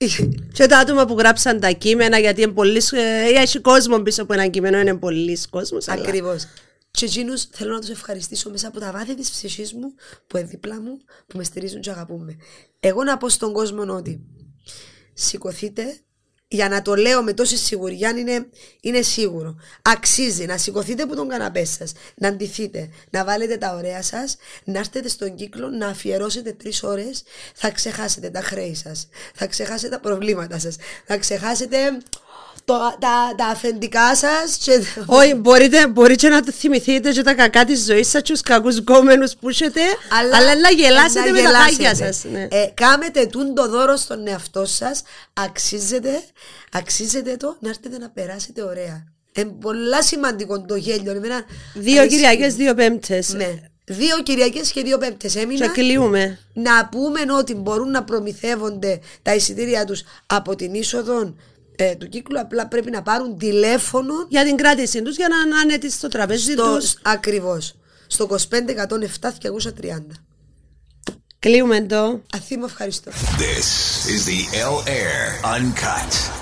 B: και τα άτομα που γράψαν τα κείμενα, γιατί είναι πολύ, ε, έχει κόσμο πίσω από ένα κείμενο, είναι πολύ κόσμος.
A: Ακριβώς. Και εκείνους θέλω να τους ευχαριστήσω μέσα από τα βάθη της ψυχής μου, που είναι δίπλα μου, που με στηρίζουν και αγαπούν Εγώ να πω στον κόσμο ότι σηκωθείτε, για να το λέω με τόση σιγουριά είναι, είναι σίγουρο. Αξίζει να σηκωθείτε από τον καναπές σας, να αντιθείτε, να βάλετε τα ωραία σας, να έρθετε στον κύκλο, να αφιερώσετε τρεις ώρες. Θα ξεχάσετε τα χρέη σας, θα ξεχάσετε τα προβλήματα σας, θα ξεχάσετε το, τα, τα αφεντικά σας.
B: Όχι, μπορείτε, μπορείτε να το θυμηθείτε και τα κακά της ζωής σας, τους κακούς γκόμενου που έχετε, αλλά, αλλά να γελάσετε με τα χάγια σας. Ναι.
A: Ε, κάμετε τούν το δώρο στον εαυτό σας, αξίζετε, αξίζετε το να έρθετε να περάσετε ωραία. Είναι πολλά σημαντικό το γέλιο. Εμένα,
B: δύο Κυριακές, δύο Πέμπτες.
A: Ναι. Δύο Κυριακές και δύο Πέμπτες έμεινα.
B: Και κλείουμε.
A: Να πούμε ότι μπορούν να προμηθεύονται τα εισιτήρια τους από την είσοδο ε, του κύκλου απλά πρέπει να πάρουν τηλέφωνο
B: για την κράτησή τους για να είναι στο τραπέζι τους.
A: Ακριβώς. Στο 25 107 230.
B: Κλείουμε το.
A: Αθήμα ευχαριστώ.
C: This is the L Air Uncut.